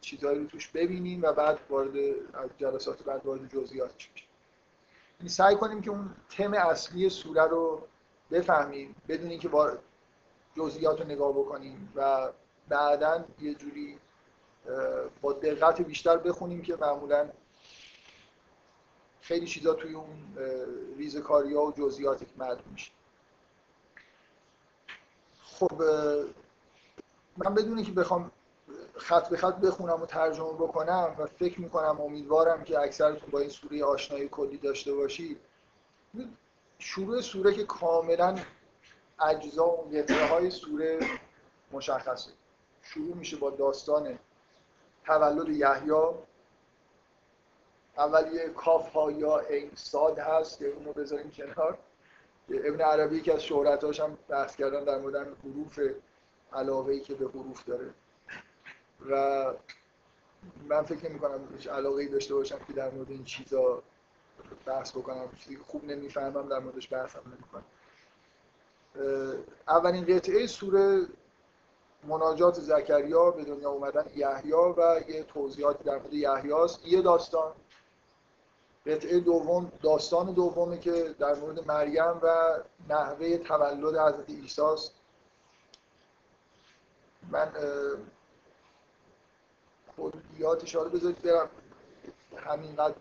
چیزهایی رو توش ببینیم و بعد وارد از جلسات بعد وارد جزئیاتش میشیم یعنی سعی کنیم که اون تم اصلی سوره رو بفهمیم بدون اینکه با جزئیات رو نگاه بکنیم و بعدا یه جوری با دقت بیشتر بخونیم که معمولا خیلی چیزا توی اون ریزکاری ها و جزئیاتی که معلوم میشه. خب من بدون که بخوام خط به خط بخونم و ترجمه بکنم و فکر می‌کنم امیدوارم که اکثرتون با این سوره آشنایی کلی داشته باشید. شروع سوره که کاملا اجزا و قطعه های سوره مشخصه. شروع میشه با داستان تولد یحیی اول یه کاف ها یا این ساد هست که اونو بذاریم کنار. ابن عربی که از شهرتاش هم بحث کردن در مورد حروف علاقه ای که به حروف داره. و من فکر نمی کنم علاقه داشته باشم که در مورد این چیزا بحث بکنم. چیزی خوب نمی‌فهمم در موردش بحثم نمی‌کنم اولین قطعه سوره مناجات زکریا به دنیا اومدن یحیی و یه توضیحاتی در مورد یحیی یه داستان قطعه دوم داستان دومه که در مورد مریم و نحوه تولد حضرت عیسی است من خودیات اشاره بذارید برم. همینقدر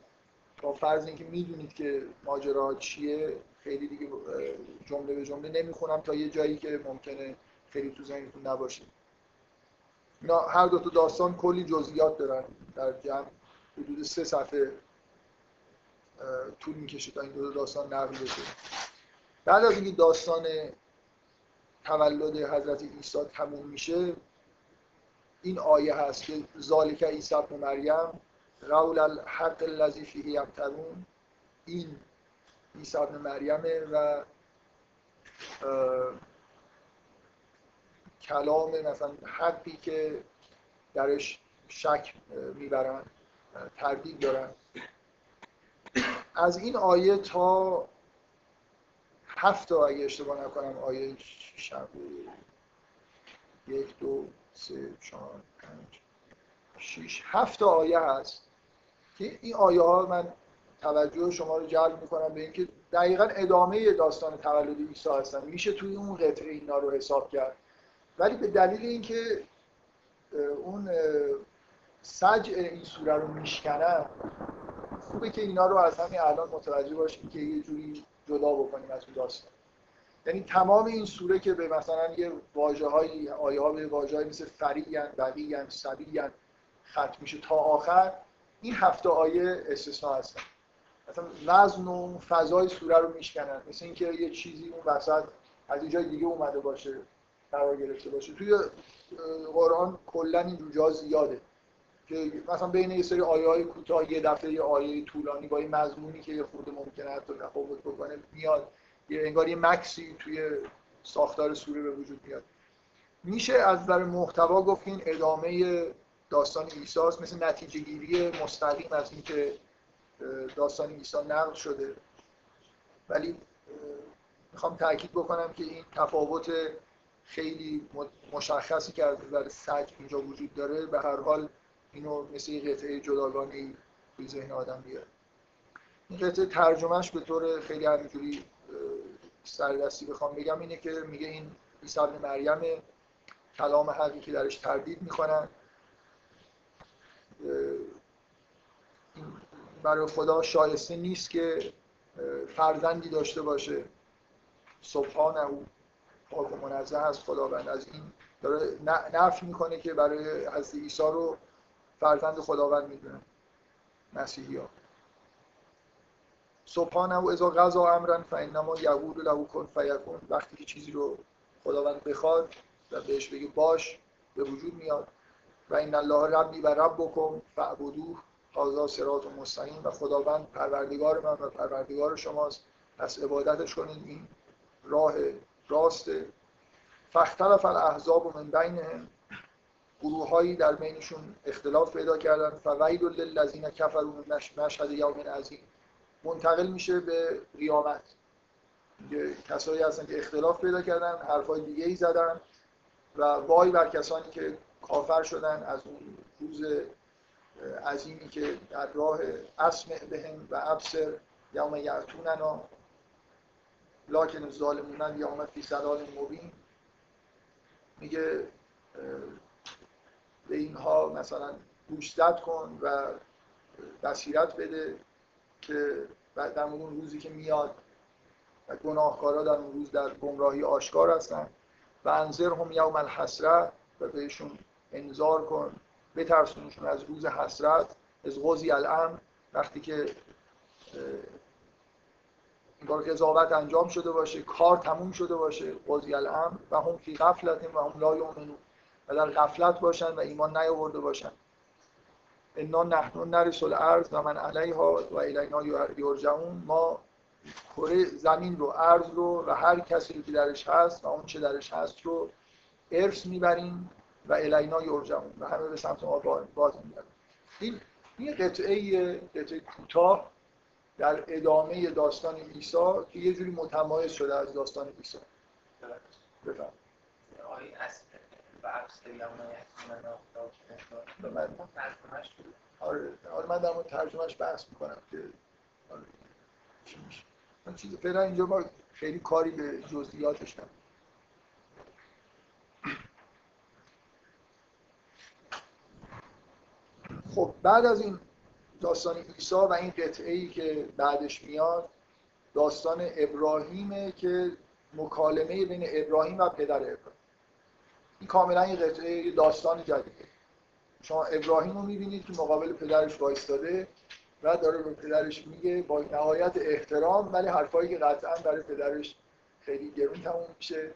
با فرض اینکه می‌دونید که ماجرا چیه خیلی دیگه جمله به جمله نمی‌خونم تا یه جایی که ممکنه خیلی تو ذهنتون نباشه. هر دو تا داستان کلی جزئیات دارن. در جمع حدود سه صفحه طول می‌کشه تا این دو داستان نقل بشه. بعد از اینکه داستان تولد حضرت عیسی تموم میشه این آیه هست که ذالک عیسی ابن مریم قول الحق الذی فیه یمترون این عیسی ابن مریمه و کلام مثلا حقی که درش شک می‌برن تردید دارن. از این آیه تا هفت اگه اشتباه نکنم آیه شب. یک دو سه چهار پنج شیش هفت آیه هست که این آیه ها من توجه شما رو جلب می‌کنم به اینکه دقیقا ادامه داستان تولد عیسی هستن. میشه توی اون قطعه اینا رو حساب کرد. ولی به دلیل اینکه اون سج این سوره رو میشکنن خوبه که اینا رو از همین الان متوجه باشیم که یه جوری جدا بکنیم از اون داستان. یعنی تمام این سوره که به مثلا یه واژه های آیه ها به های مثل فریان بقیان سبیان ختم میشه تا آخر این هفته آیه استثناء هستن. مثلا وزن و فضای سوره رو میشکنن. مثل اینکه یه چیزی اون وسط از اینجای دیگه اومده باشه قرار گرفته باشه. توی قرآن کلا این جوجا زیاده. که مثلا بین یه سری آیه های کوتاه یه دفعه یه آیه طولانی با این مضمونی که یه خورده ممکنه حتی تفاوت بکنه میاد. یه انگار یه مکسی توی ساختار سوره به وجود میاد. میشه از نظر محتوا گفت این ادامه داستان عیسی مثل نتیجه گیری مستقیم از اینکه داستان عیسی نقل شده. ولی می‌خوام تاکید بکنم که این تفاوت خیلی مشخصی که از نظر سج اینجا وجود داره به هر حال اینو مثل یه قطعه جداگانه توی ذهن آدم بیاره. این قطعه ترجمهش به طور خیلی همینجوری سردستی بخوام بگم اینه که میگه این عیسی ابن مریم کلام حقی که درش تردید می‌کنن. برای خدا شایسته نیست که فرزندی داشته باشه. سبحان او پاک و منزه هست خداوند. از این داره نفی می‌کنه که برای حضرت عیسی رو فرزند خداوند می‌دونن مسیحی ها سبحانه و ازا غذا امرن فانما یقول له کن وقتی که چیزی رو خداوند بخواد و بهش بگه باش به وجود میاد. و این الله ربی و ربکم فعبدوه هذا صراط مستقیم. و خداوند پروردگار من و پروردگار شماست. پس عبادتش کنید این راه راسته فاختلف الاحزاب من بینهم. گروههایی در بینشون اختلاف پیدا کردن. فویل للذین کفروا مشهد یوم عظیم منتقل میشه به قیامت. کسایی هستن که اختلاف پیدا کردن حرفای دیگه ای زدن و وای بر کسانی که کافر شدن از اون روز عظیمی که در راه اسمع بهم و ابصر یوم یعتوننا لاکن الظالمون یوم فی سلال مبین. میگه به اینها مثلا گوشزد کن و بصیرت بده که در اون روزی که میاد و گناهکارا در اون روز در گمراهی آشکار هستن. و انذر هم یوم الحسرت و بهشون انذار کن. بترسونشون از روز حسرت از غزی الامر. وقتی که انگار قضاوت انجام شده باشه کار تموم شده باشه قضی الامر. و هم فی غفلت و هم لا یؤمنون. در غفلت باشن و ایمان نیاورده باشن. انا نحن نرس الارض و من علیها و الینا یرجعون. ما کره زمین رو ارض رو و هر کسی که درش هست و اون چه درش هست رو ارث می‌بریم و الینا یرجعون و همه به سمت ما باز می‌بریم این این قطعه قطعه کوتاه در ادامه داستان عیسی که یه جوری متمایز شده از داستان عیسی. بفهم من آره آره من در مورد ترجمهش بحث می‌کنم که آره چی میشه. من چیز فعلا اینجا ما خیلی کاری به جزئیاتش نداریم خب بعد از این داستان عیسی و این قطعه ای که بعدش میاد داستان ابراهیمه که مکالمه بین ابراهیم و پدر ابراهیم. این کاملا یه قطعه داستان جدیده شما ابراهیم رو می‌بینید که مقابل پدرش وایستاده و داره به پدرش میگه با نهایت احترام ولی حرفایی که قطعا برای پدرش خیلی گرون تموم میشه.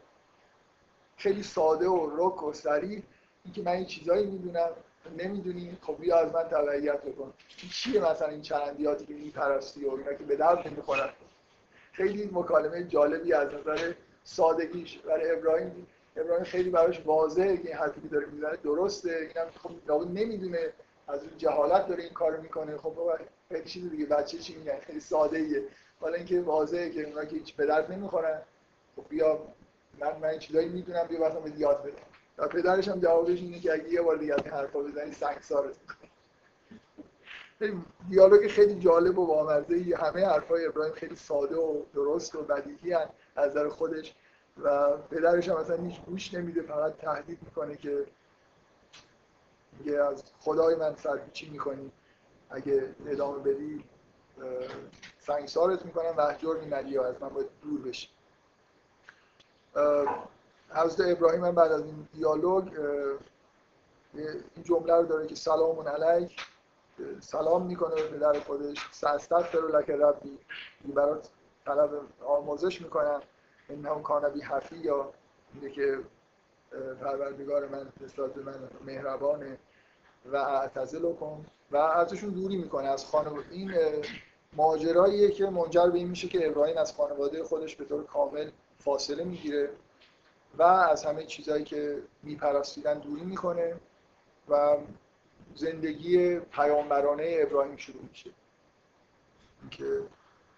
خیلی ساده و رک و سریع. اینکه من این چیزایی می‌دونم نمی‌دونی خب بیا از من تبعیت بکن. این چیه مثلا این چرندیاتی که میپرستی و اینا که به درد نمی‌خورن؟ خیلی مکالمه جالبی از نظر سادگیش برای ابراهیم ابراهیم خیلی براش واضحه که این حرفی که داره می‌زنه درسته. اینم خب نمی‌دونه. از اون جهالت داره این کارو می‌کنه. خب خیلی چیز دیگه. بچه چی میگن؟ خیلی ساده ایه حالا اینکه واضحه که اونا که هیچ به درد نمی‌خورن. خب بیا من من چیزایی می‌دونم. بیا واسه یاد بدم و پدرش هم جوابش اینه که اگه یه بار دیگه این حرفا بزنی سنگسارت دیالوگ خیلی جالب و بامزه همه حرفای ابراهیم خیلی ساده و درست و بدیهی از نظر خودش. و پدرش هم اصلا هیچ گوش نمیده فقط تهدید می‌کنه که میگه از خدای من سرپیچی می‌کنی. اگه ادامه بدی سنگسارت می‌کنم و احجار میمدی از من باید دور بشی حضرت ابراهیم هم بعد از این دیالوگ این جمله رو داره که سلامون علیک. سلام می‌کنه به پدر خودش. سستغفر لک ربی. برات طلب آموزش می‌کنم. این کان بی یا میگه که پروردگار من نسبت به من مهربانه و اعتزل کن و ازشون دوری می‌کنه. از خانواده این ماجراییه که منجر به این میشه که ابراهیم از خانواده خودش به طور کامل فاصله می‌گیره و از همه چیزهایی که میپرستیدن دوری می‌کنه و زندگی پیامبرانه ابراهیم شروع میشه. که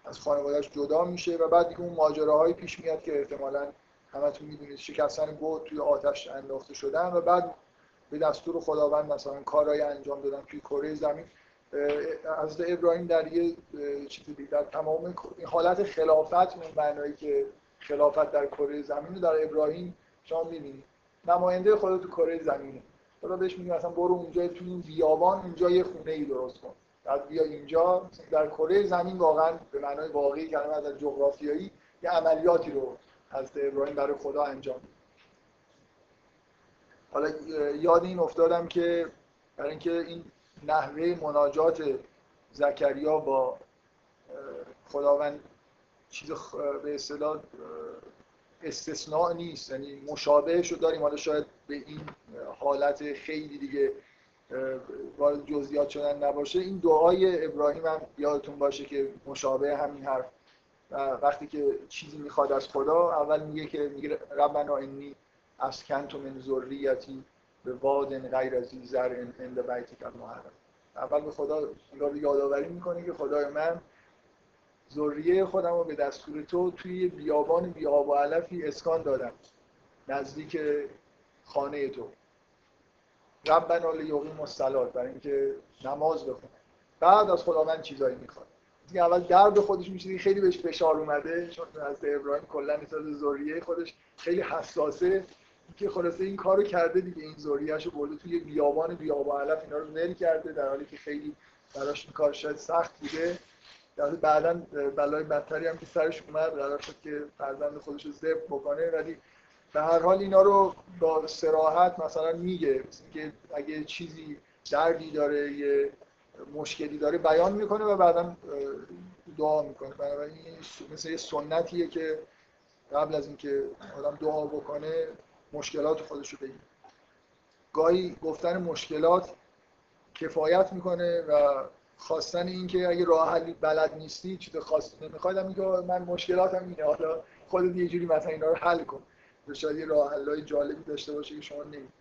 از خانوادهش جدا میشه و بعد دیگه اون ماجراهایی پیش میاد که احتمالا همتون می‌دونید شکستن بود توی آتش انداخته شدن و بعد به دستور خداوند مثلا کارهای انجام دادن توی کره زمین. از ابراهیم در یه چیزی در تمام حالت خلافت اون معنایی که خلافت در کره زمین رو در ابراهیم شما می‌بینید. نماینده خدا تو کره زمینه. خدا بهش میگه مثلا برو اونجا تو این بیابان اونجا یه خونه ای درست کن. بعد بیا اینجا در کره زمین واقعا به معنای واقعی کلمه از جغرافیایی یه عملیاتی رو از ابراهیم برای خدا انجام حالا یاد این افتادم که برای اینکه این نحوه مناجات زکریا با خداوند چیز به اصطلاح استثناء نیست یعنی مشابهش رو داریم. حالا شاید به این حالت خیلی دیگه وارد جزئیات شدن نباشه این دعای ابراهیم هم یادتون باشه که مشابه همین حرف. وقتی که چیزی می‌خواد از خدا اول میگه که میگه ربنا انی اسکنت من ذریتی به واد غیر از زر عند بیتک المحرم. اول به خدا یادآوری می‌کنه که خدای من ذریه خودم به دستور تو توی بیابان بیاب و علفی اسکان دادم نزدیک خانه تو. ربنا لیقیم الصلات برای اینکه نماز بخونه. بعد از خداوند چیزایی می‌خواد دیگه اول درد خودش میشه خیلی بهش فشار اومده چون از ابراهیم کلا نسبت ذریه خودش خیلی حساسه. که خلاصه این کارو کرده دیگه این ذریه‌اشو برده توی بیابان بیابان علف اینا رو ول کرده در حالی که خیلی براش این کار شاید سخت بوده. در بعدا بلای بدتری هم که سرش اومد قرار شد که فرزند خودش رو ذبح بکنه ولی به هر حال اینا رو با سراحت مثلا میگه. که اگه چیزی دردی داره یه مشکلی داره بیان می‌کنه و بعدا دعا می‌کنه. بنابراین مثل یه سنتیه که قبل از اینکه آدم دعا بکنه مشکلات خودش رو بگیر گاهی گفتن مشکلات کفایت می‌کنه و خواستن این که اگه راه حلی بلد نیستی چیز خاصی نمی‌خواد میگه من مشکلاتم اینه. حالا خودت یه جوری مثلا اینا رو حل کن. شاید یه راه حلای جالبی داشته باشه که شما نمی‌دونید.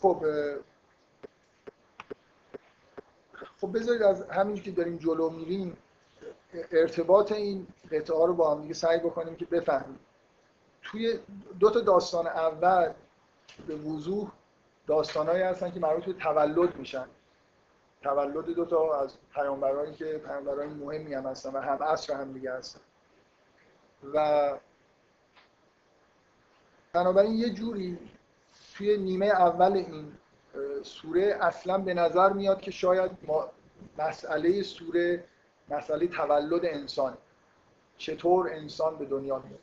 خب خب بذارید از همین که داریم جلو میریم ارتباط این قطعه رو با هم دیگه سعی بکنیم که بفهمیم. توی دو تا داستان اول به وضوح داستانهایی هستن که مربوط به تولد میشن. تولد دو تا از پیامبرانی که پیامبران مهمی هم هستن و هم عصر هم دیگه هستن. و بنابراین یه جوری توی نیمه اول این سوره اصلا به نظر میاد که شاید ما مسئله سوره مسئله تولد انسان. چطور انسان به دنیا میاد؟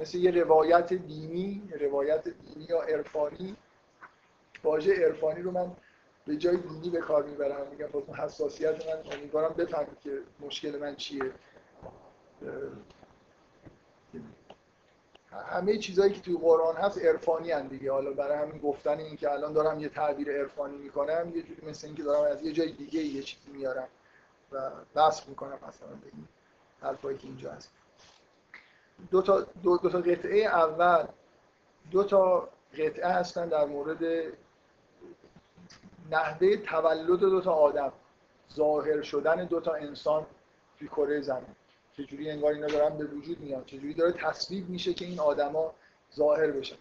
مثل یه روایت دینی روایت دینی یا عرفانی. واژه عرفانی رو من به جای دینی به کار می‌برم. میگم باز حساسیت من امیدوارم بفهمید که مشکل من چیه. همه چیزهایی که توی قرآن هست عرفانی هن دیگه. حالا برای همین گفتن این که الان دارم یه تعبیر عرفانی می‌کنم یه جوری مثل اینکه دارم از یه جای دیگه یه چیزی میارم و بحث می‌کنم مثلا به این حرفایی که اینجا هست. دو تا, دو, دو تا قطعه اول. دو تا قطعه هستن در مورد نحوه تولد دو تا آدم. ظاهر شدن دو تا انسان توی کره زمین. چجوری انگار اینا دارن به وجود میان؟ چجوری داره تصویب میشه که این آدما ظاهر بشن؟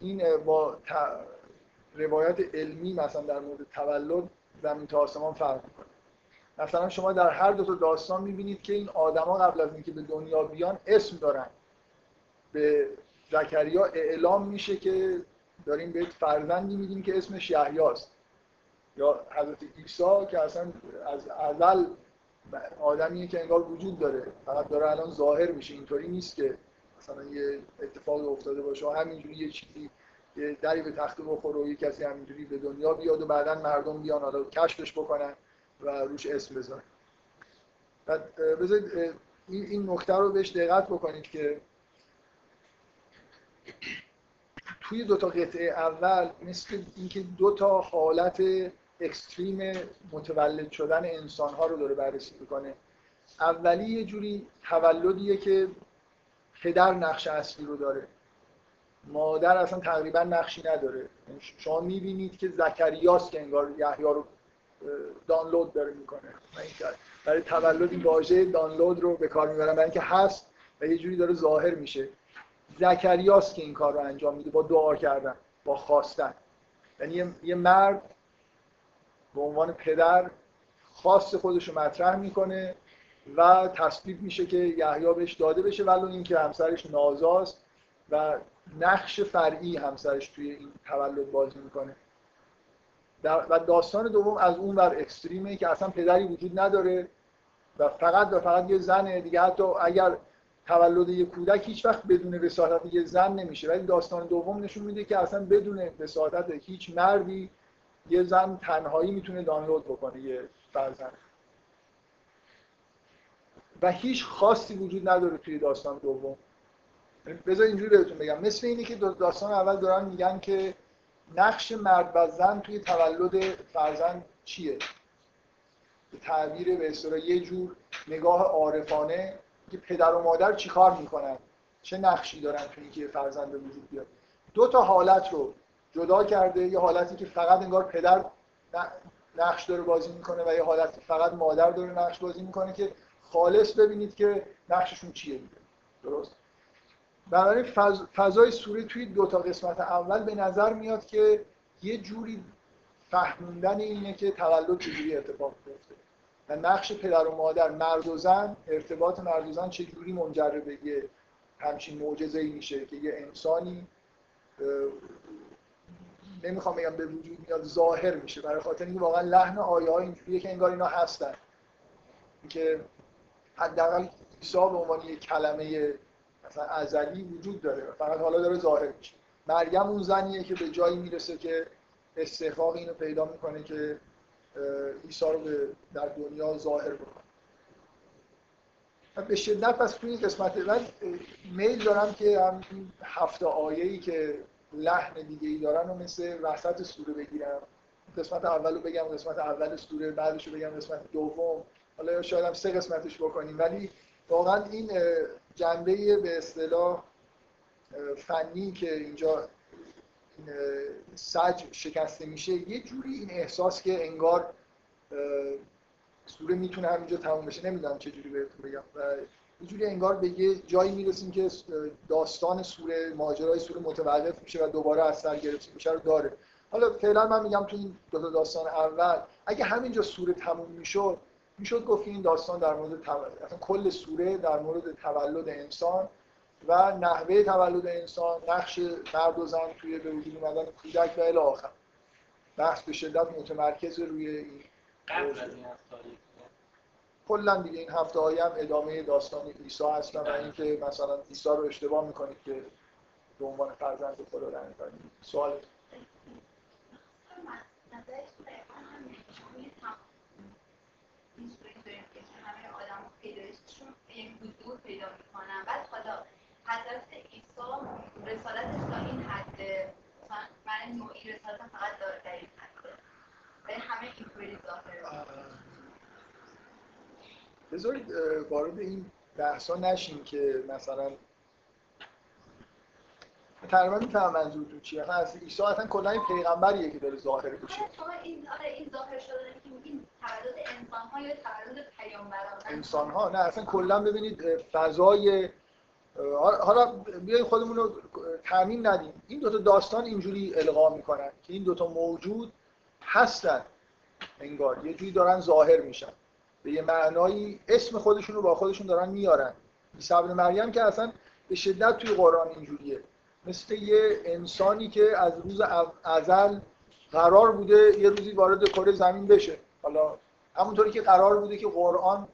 این با روایت علمی مثلا در مورد تولد زمین تا آسمان فرق می‌کنه. مثلا شما در هر دو تا داستان می‌بینید که این آدما قبل از اینکه به دنیا بیان اسم دارن. به زکریا اعلام میشه که داریم به فرزندی میدیم که اسمش یحیاست. یا حضرت عیسی که اصلا از ازل آدمیه که انگار وجود داره. فقط داره الان ظاهر میشه. اینطوری نیست که مثلا یه اتفاق افتاده باشه و همینجوری یه چیزی یه دری به تخته بخوره و یه کسی همینجوری به دنیا بیاد و بعدا مردم بیان حالا کشفش بکنن و روش اسم بذارن بذارید این نکته رو بهش دقت بکنید که توی دو تا قطعه اول مثل اینکه دو تا حالت اکستریم متولد شدن انسان ها رو داره بررسی می‌کنه. اولی یه جوری تولدیه که پدر نقش اصلی رو داره. مادر اصلا تقریبا نقشی نداره. یعنی شما می‌بینید که زکریاس که انگار یحیی رو دانلود داره می‌کنه. برای تولد این واژه دانلود رو به کار می‌برم برای اینکه هست و یه جوری داره ظاهر میشه. زکریاس که این کار رو انجام میده با دعا کردن با خواستن. یعنی یه مرد به عنوان پدر خاص خودش رو مطرح می‌کنه و تصدیق میشه که یحیی بهش داده بشه ولو اینکه همسرش نازاست و نقش فرعی همسرش توی این تولد بازی می‌کنه. و داستان دوم از اون ور اکستریمه که اصلا پدری وجود نداره و فقط و فقط یه زنه. دیگه حتی اگر تولد یه کودک هیچ وقت بدون وساطت یه زن نمیشه. ولی داستان دوم نشون میده که اصلا بدون وساطت هیچ مردی یه زن تنهایی می‌تونه دانلود بکنه یه فرزند. و هیچ خاصی وجود نداره توی داستان دوم. بذار اینجوری بهتون بگم. مثل اینه که داستان اول دارن میگن که نقش مرد و زن توی تولد فرزند چیه؟ به تعبیر به اصطلاح یه جور نگاه عارفانه که پدر و مادر چیکار می‌کنن؟ چه نقشی دارن توی اینکه فرزند وجود بیاد؟ دو تا حالت رو جدا کرده یه حالتی که فقط انگار پدر نقش داره بازی می‌کنه و یه حالتی فقط مادر داره نقش بازی می‌کنه که خالص ببینید که نقششون چیه دیگه. درست؟ بنابراین فض... فضای سوره توی دو تا قسمت اول به نظر میاد که یه جوری فهموندن اینه که تولد چجوری اتفاق میفته و نقش پدر و مادر مرد و زن ارتباط مرد و زن چجوری منجر به یه همچین معجزه ای میشه که یه انسانی نمی‌خوام بگم به وجود میاد ظاهر میشه. برای خاطر اینکه واقعا لحن آیه ها اینجوریه که انگار اینا هستن. که حداقل عیسی به عنوان یک کلمه مثلا ازلی وجود داره فقط حالا داره ظاهر میشه. مریم اون زنیه که به جایی می‌رسه که استحقاق اینو پیدا می‌کنه که عیسی رو در دنیا ظاهر بکنه. به شدت پس توی قسمت من میل دارم که هم هفته آیه که لحن دیگه ای دارن و مثل وسط سوره بگیرم. قسمت اول رو بگم قسمت اول سوره بعدش رو بگم قسمت دوم. حالا شاید هم سه قسمتش بکنیم. ولی واقعا این جنبه به اصطلاح فنی که اینجا این سج شکسته میشه یه جوری این احساس که انگار سوره می‌تونه همینجا تموم بشه. نمی‌دونم چه جوری بهتون بگم. یه جوری انگار به یه جایی می‌رسیم که داستان سوره ماجرای سوره متوقف میشه و دوباره از سر گرفته میشه رو داره. حالا فعلا من میگم تو این دو تا داستان اول اگه همینجا سوره تموم می‌شد می‌شد گفت این داستان در مورد تولد اصلا کل سوره در مورد تولد انسان و نحوه تولد انسان نقش مرد و زن توی به وجود اومدن کودک و الی آخر. بحث به شدت متمرکز روی این. کلا دیگه این هفته هایی هم ادامه داستان عیسی هستن و اینکه مثلا عیسی رو اشتباه می‌کنید که به عنوان فرزند خدا در سوال. حضور پیدا می‌کنن بعد خدا حضرت عیسی رسالتش تا این حد من نوعی رسالت فقط داره در این حد به همه اینطوری ظاهر بذارید وارد این بحثا نشین که مثلا تقریبا میفهم منظورتون چیه. اصلا از عیسی اصلا کلا این پیغمبریه که داره ظاهر بشه شما این آره این ظاهر شده که میگین تولد انسان ها یا تولد پیامبران. انسان ها نه اصلا کلا ببینید فضای حالا بیاین خودمون رو تعمین ندیم. این دوتا داستان اینجوری القا می‌کنن که این دوتا موجود هستن. انگار یه جوری دارن ظاهر میشن. به یه معنایی اسم خودشون رو با خودشون دارن میارن. عیسی مریم که اصلا به شدت توی قرآن اینجوریه. مثل یه انسانی که از روز ازل قرار بوده یه روزی وارد کره زمین بشه. حالا همونطوری که قرار بوده که قرآن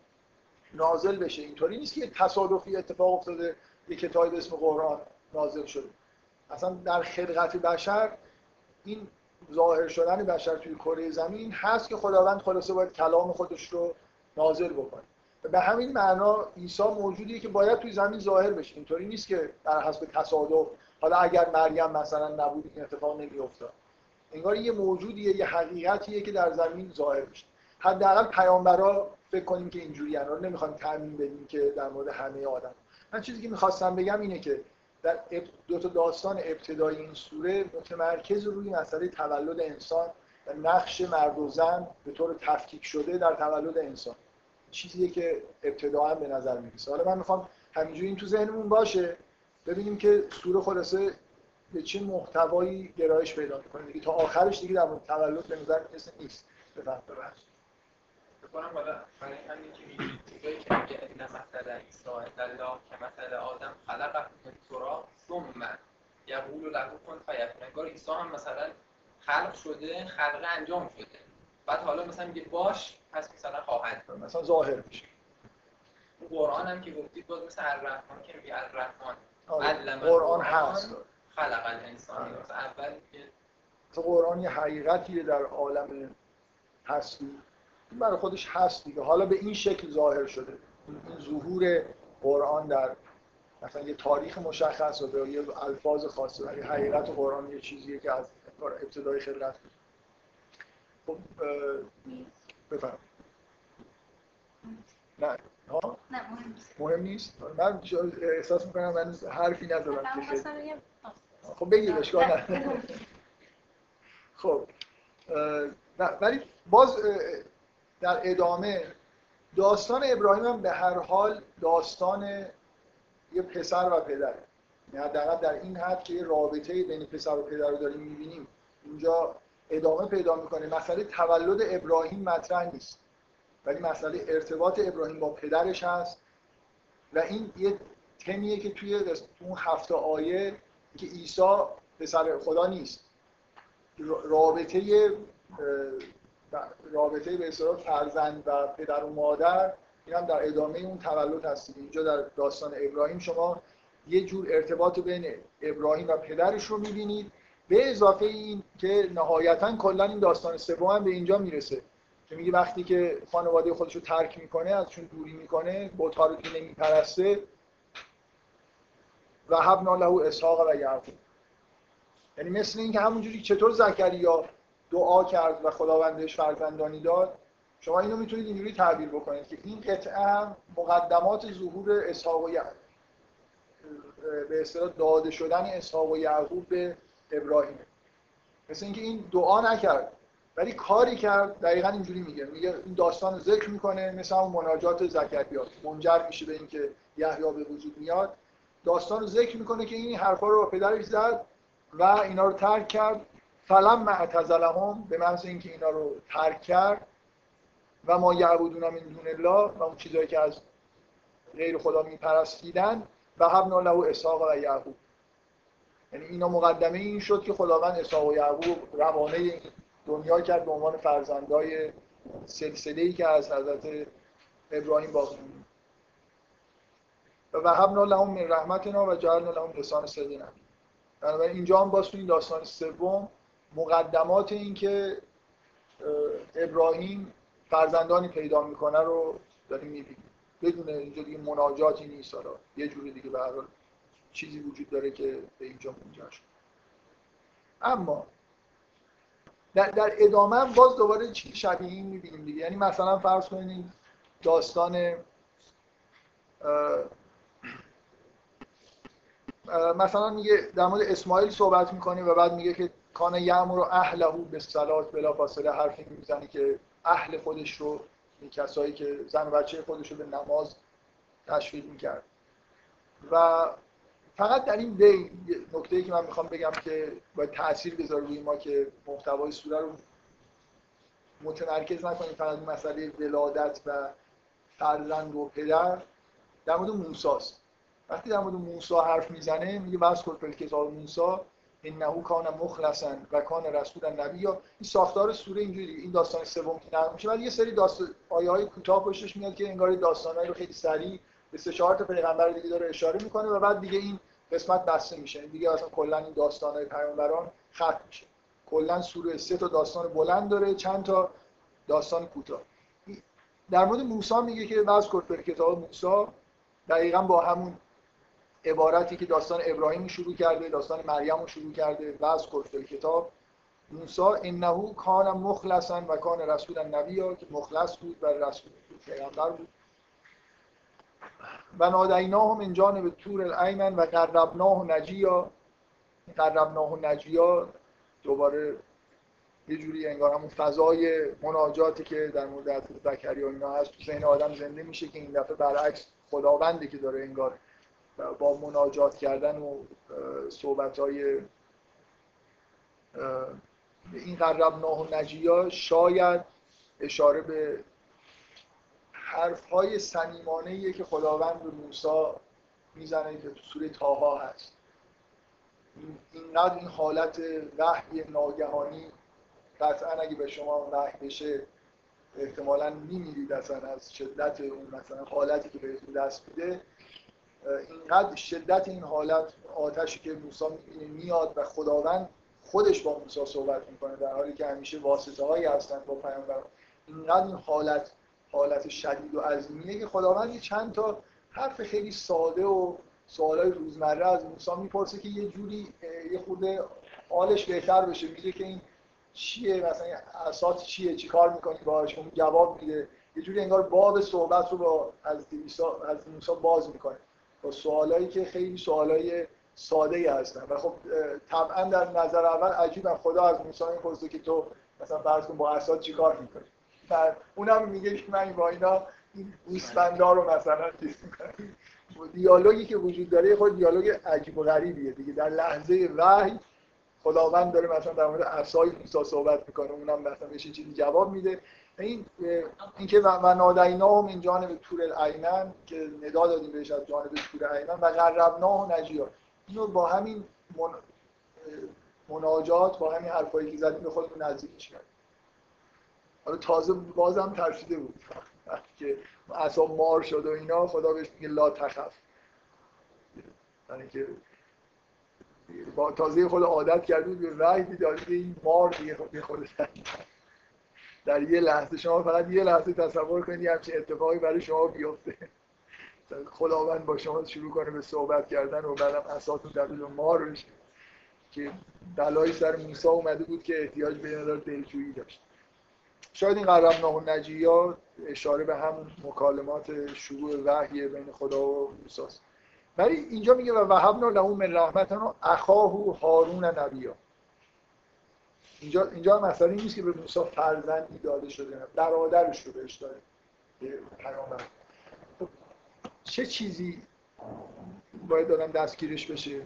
نازل بشه. اینطوری نیست که تصادفی اتفاق افتاده یه کتابی به اسم قرآن نازل شده. اصلا در خلقت بشر این ظاهر شدن بشر توی کره زمین هست که خداوند خلاصه باید کلام خودش رو نازل بکنه. به همین معنا عیسی موجودیه که باید توی زمین ظاهر بشه. اینطوری نیست که در حسب تصادف. حالا اگر مریم مثلا نبود این اتفاق نمیافتاد. انگار یه موجودیه یه حقیقتیه که در زمین ظاهر میشه حداقل پیامبرا فکر کنیم که اینجوری رو نمی‌خوام تعمین بدیم که در مورد همه آدم. من چیزی که می‌خواستم بگم اینه که در دو تا داستان ابتدایی این سوره متمرکز روی مسئله تولد انسان و نقش مرد و زن به طور تفکیک شده در تولد انسان. چیزیه که ابتداعا به نظر می‌رسه. حالا من می‌خوام همینجوری این تو ذهنمون باشه ببینیم که سوره خلاصه به چه محتوایی گرایش پیدا می‌کنه. دیگه تا آخرش دیگه در تولد به نظر کسی نیست. بفهم ببخش بکنم حالا برای همین که میگی چیزایی که میگه این مثلا عیسی الله که مثلا آدم خلق من تراب ثم یقول له کن فیکون. انگار عیسی هم مثلا خلق شده خلقه انجام شده. بعد حالا مثلا میگه باش پس مثلا خواهد مثلا ظاهر میشه. قرآن هم که گفتید باز مثل الرحمن که میگه الرحمن. آره. قرآن هست. خلق الانسان. اول قرآن یه حقیقتیه در عالم هستی. این برای خودش هست دیگه. حالا به این شکل ظاهر شده. این ظهور قرآن در مثلا یه تاریخ مشخص و یه الفاظ خاصه ولی حقیقت قرآن یه چیزیه که از ابتدای خلقت. خب بفرم نه. ها؟ مهم نیست. من احساس می‌کنم من حرفی ندارم که خب بگید اشکال نه. خب ولی باز در ادامه داستان ابراهیم هم به هر حال داستان یه پسر و پدر یعنی حداقل در این حد که رابطه بین پسر و پدر رو داریم می‌بینیم. اینجا ادامه پیدا می‌کنه. مسئله تولد ابراهیم مطرح نیست. ولی مسئله ارتباط ابراهیم با پدرش هست. و این یه تمیه که توی اون هفته آیه که عیسی پسر خدا نیست. رابطه رابطه به اصطلاح فرزند و پدر و مادر این هم در ادامه اون تولد هستید اینجا در داستان ابراهیم شما یه جور ارتباط بین ابراهیم و پدرش رو می‌بینید. به اضافه این که نهایتا کلا این داستان سوم هم به اینجا می‌رسه که میگه وقتی که خانواده خودش رو ترک می‌کنه ازشون دوری می‌کنه بت‌ها رو که نمیپرسته. و حبنا له اسحاق و یعقوب. یعنی مثل اینکه همونجوری چطور زکریا دعا کرد و خداوندش فرزندانی داد شما اینو می‌تونید اینجوری تعبیر بکنید که این قطعه هم مقدمات ظهور اسحاق و یعقوب. به اصطلاح داده شدن اسحاق و یعقوب به ابراهیم مثل اینکه این دعا نکرد ولی کاری کرد دقیقا اینجوری میگه. میگه این داستان رو ذکر می‌کنه مثل اون مناجات زکریا. منجر میشه به اینکه یحیی به وجود میاد. داستان رو ذکر می‌کنه که این حرفا رو با پدرش زد و اینا رو ترک کرد. فلم اعتزلهم به محض اینکه اینا رو ترک کرد. و ما یعبدون من دون الله و اون چیزایی که از غیر خدا میپرستیدن. و حبنا له اسحاق و یعقوب. یعنی اینا مقدمه این شد که خداوند اسحاق و یعقوب روانه دنیا کرد به عنوان فرزندای سلسله ای که از حضرت ابراهیم باقی و وهبنا لهم من رحمتنا و جعلنا لهم لسان صدق بنابراین اینجا هم باز این داستان سوم مقدمات این که ابراهیم فرزندانی پیدا می‌کنه رو داریم می‌بینیم. بدون اینجا دیگه مناجاتی نیست حالا. یه جوری دیگه به چیزی وجود داره که به اینجا منجر شد. اما در, در ادامه هم باز دوباره چیزی شبیه این می‌بینیم دیگه. یعنی مثلا فرض کنید داستان مثلا میگه در مورد اسماعیل صحبت می‌کنه و بعد میگه که کان یعمر و اهله به صلات بلا فاصله حرفی می‌زنه که اهل خودش رو کسایی که زن و بچه خودش رو به نماز تشویق می‌کرد. و فقط در این بین نکته که من می‌خوام بگم که باید تاثیر بذاره روی ما که محتوای سوره رو متمرکز نکنیم فقط مسئله ولادت و فرزند و پدر در مورد موساست وقتی در مورد موسی حرف می‌زنه میگه بس کن کتاب موسی انه کان مخلصا و کان رسول نبی یا این ساختار سوره اینجوری این داستان سوم که نقل میشه. ولی یه سری داستان آیه های کوتاه پشتش میاد که انگار داستانایی رو خیلی سریع تا پیغمبر دیگه داره اشاره می‌کنه و بعد دیگه این قسمت بسته میشه. دیگه اصلا کلا این داستانای پیامبران ختم میشه. کلا سوره سه تا داستان بلند داره چند تا داستان کوتاه. در مورد موسی میگه که بعض کتب کتاب موسی. دقیقا با همون عبارتی که داستان ابراهیم شروع کرده داستان مریم رو شروع کرده بعض کتب کتاب موسی. انه کان مخلصا و کان رسول نبی که مخلص بود و رسول پیغمبر بود. و نادیناه من جانب تور الایمن و قربناه نجیا. قربناه نجیا دوباره یه جوری انگار همون فضای مناجاتی که در مورد حضرت زکریا اینا هست تو ذهن آدم زنده میشه که این دفعه برعکس خداونده که داره انگار با مناجات کردن و صحبت های این قربناه و نجیا شاید اشاره به حرف های سمیمانه که خداوند به موسی می‌زنه که تو سوره تاها هست. اینقدر این حالت وحی ناگهانی قطعا اگه به شما وحی بشه احتمالا میمیرید اصلا از شدت اون مثلا حالتی که بهتون دست میده. اینقدر شدت این حالت آتشی که موسی میاد و خداوند خودش با موسی صحبت می‌کنه در حالی که همیشه واسطه هایی هستن با پیامبر اینقدر این حالت حالت شدید و عظیمیه که خداوند یه چند تا حرف خیلی ساده و سوالای روزمره از موسی می‌پرسه که یه جوری یه خورده حالش بهتر بشه. میگه که این چیه؟ مثلا اساس چیه؟ چی کار می‌کنی باهاش؟ اون جواب میده. یه جوری انگار باب صحبت رو با از از موسی باز می‌کنه. با سوالایی که خیلی سوالای ساده ای هستن. و خب طبعا در نظر اول عجیبه. خدا از موسی می‌پرسه که تو مثلا فرض کن با اساد چیکار می‌کنی؟ اونم میگه که من با اینا این گوسفندا رو مثلا چیز دیالوگی که وجود داره خود دیالوگ عجیب و غریبیه دیگه. در لحظه وحی خداوند داره مثلا در مورد عصای موسی صحبت می‌کنه. اونم مثلا بهش چیزی جواب میده. این اینکه و نادینا این جانب تور العینن که ندا دادیم بهش از جانب تور العینن و قربنا و نجیا اینو با همین من... مناجات با همین حرفایی که زدیم به خودمون نزدیکش کرد حالا تازه بازم ترسیده بود. که اصلا مار شد و اینا خدا بهش میگه لا تخف. یعنی که با تازه خود عادت کرده بود به وحی دیداری این مار دیگه خود خود در یه لحظه شما فقط یه لحظه تصور کنید همچین اتفاقی برای شما بیفته. خداوند با شما شروع کنه به صحبت کردن و بعدم اساتون به مار که بلایی سر موسی اومده بود که احتیاج به مقدار دلجویی داشت. شاید این قرم و نجیا اشاره به همون مکالمات شروع وحی بین خدا و موسی ولی اینجا میگه و وهبنا له من رحمتنا اخاه هارون نبیا. اینجا اینجا مسئله نیست که به موسی فرزندی داده شده برادرش رو بهش داده پیامبر. خب، چه چیزی باید دادم دستگیرش بشه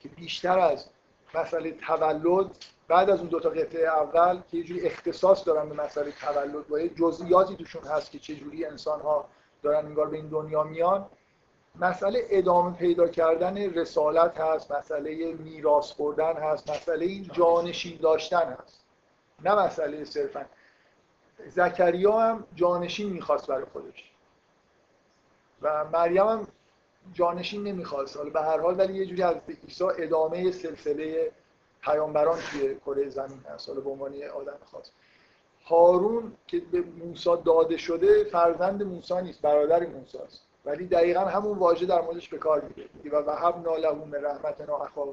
که بیشتر از مسئله تولد بعد از اون دو تا قطعه اول که یه جوری اختصاص دارن به مسئله تولد و یه جزئیاتی توشون هست که چه جوری انسان ها دارن انگار به این دنیا میان. مسئله ادامه پیدا کردن رسالت هست مسئله میراث خوردن هست مسئله جانشین داشتن هست. نه مسئله صرفا. زکریا هم جانشین می‌خواست برای خودش. و مریم هم جانشین نمی‌خواست. حالا به هر حال ولی یه جوری از عیسی ادامه سلسله پیامبران توی کره زمین هست. حالا به عنوان آدم خاص. هارون که به موسی داده شده فرزند موسی نیست برادر موسی است. ولی دقیقا همون واژه در موردش به کار میره. و وهب له من رحمتنا اخاه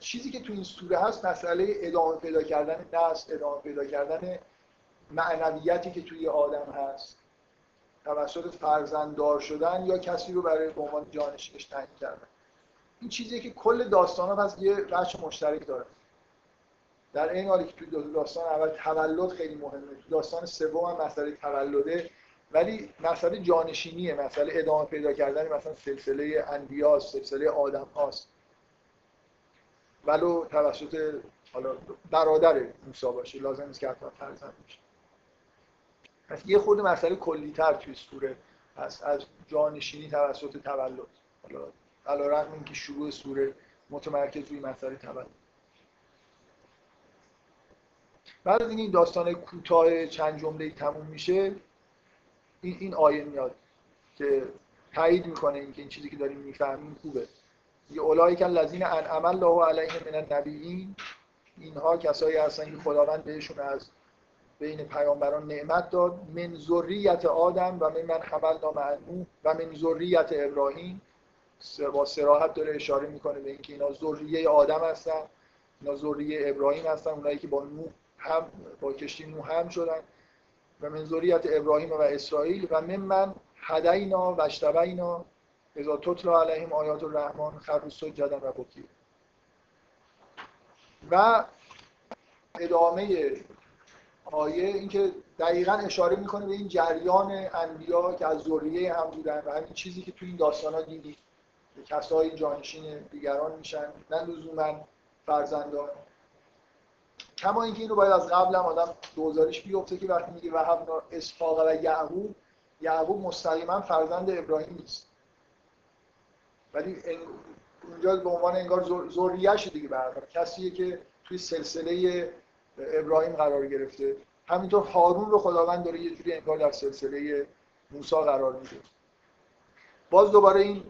چیزی که تو این سوره هست مسئله ادامه پیدا کردن نسل ادامه پیدا کردن معنویتی که توی آدم هست. توسط فرزنددار شدن یا کسی رو برای به عنوان جانشینش تعیین کردن. این چیزی که کل داستان ها هست یه بچه مشترک داره. در این حالی که توی داستان اول تولد خیلی مهمه. تو داستان سوم هم مسئله تولده. ولی مسئله جانشینیه. مسئله ادامه پیدا کردن مثلا سلسله انبیا سلسله آدم هاست. ولو توسط حالا برادر موسی باشه لازم نیست که حتما فرزند باشه. پس یه خورده مسئله کلیتر توی سوره هست. از جانشینی توسط تولد. حالا رقم اینکه شروع سوره متمرکز روی مسئله تولد. بعد از این داستان کوتاه چند جمله تموم میشه. این این آیه میاد که تایید می‌کنه اینکه این چیزی که داریم می‌فهمیم خوبه. یه اولایی که الذین انعم الله علیهم من النبیین اینها کسایی هستن که خداوند بهشون از بین پیامبران نعمت داد من ذریت آدم و من من حملنا مع و من ذریت ابراهیم. با سراحت داره اشاره می‌کنه به اینکه اینا ذریه آدم هستن اینا ذریه ابراهیم هستن اونایی که با نوح هم با کشتی نوح هم شدن. و من ذریت ابراهیم و اسرائیل و من من هدینا و اشتبینا اذا تطلع علیهم آیات الرحمن خروا سجدا و بکی و ادامه آیه اینکه دقیقا اشاره می‌کنه به این جریان انبیا که از ذریه هم بودن و همین چیزی که تو این داستان ها دیدید کسایی جانشین دیگران میشن نه لزوما فرزندان. کما اینکه اینو باید از قبل هم آدم دوزارش بیفته که وقتی میگه وهب اسحاق و یعقوب یعقوب مستقیما فرزند ابراهیم نیست. ولی اونجا به عنوان انگار ذریه‌اش دیگه برادر کسیه که توی سلسله ابراهیم قرار گرفته. همینطور هارون رو خداوند داره یه جوری انگار در سلسله موسی قرار میده. باز دوباره این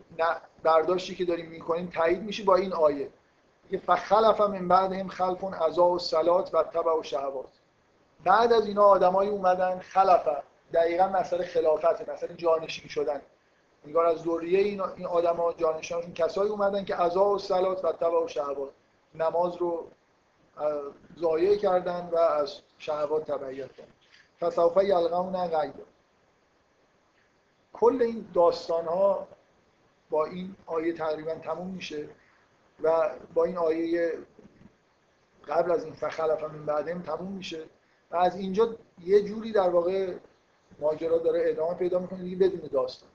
برداشتی که داریم می‌کنیم تایید میشه با این آیه. یه فخلف من بعدهم خلفون عزا و سلات و تبع و شهوات بعد از اینا آدمایی اومدن خلفه دقیقا مسئله خلافت مثلا جانشین شدن. انگار از ذریه این این آدما جانشینشون کسایی اومدن که عزا و سلات و تبع و شهوات نماز رو ضایع کردن و از شهوات تبعیت کردن. فسوف یلقون غیب کل این داستان ها با این آیه تقریبا تموم میشه و با این آیه قبل از این فخلف من بعدهم تموم میشه. و از اینجا یه جوری در واقع ماجرا داره ادامه پیدا می‌کنه. دیگه بدون داستان.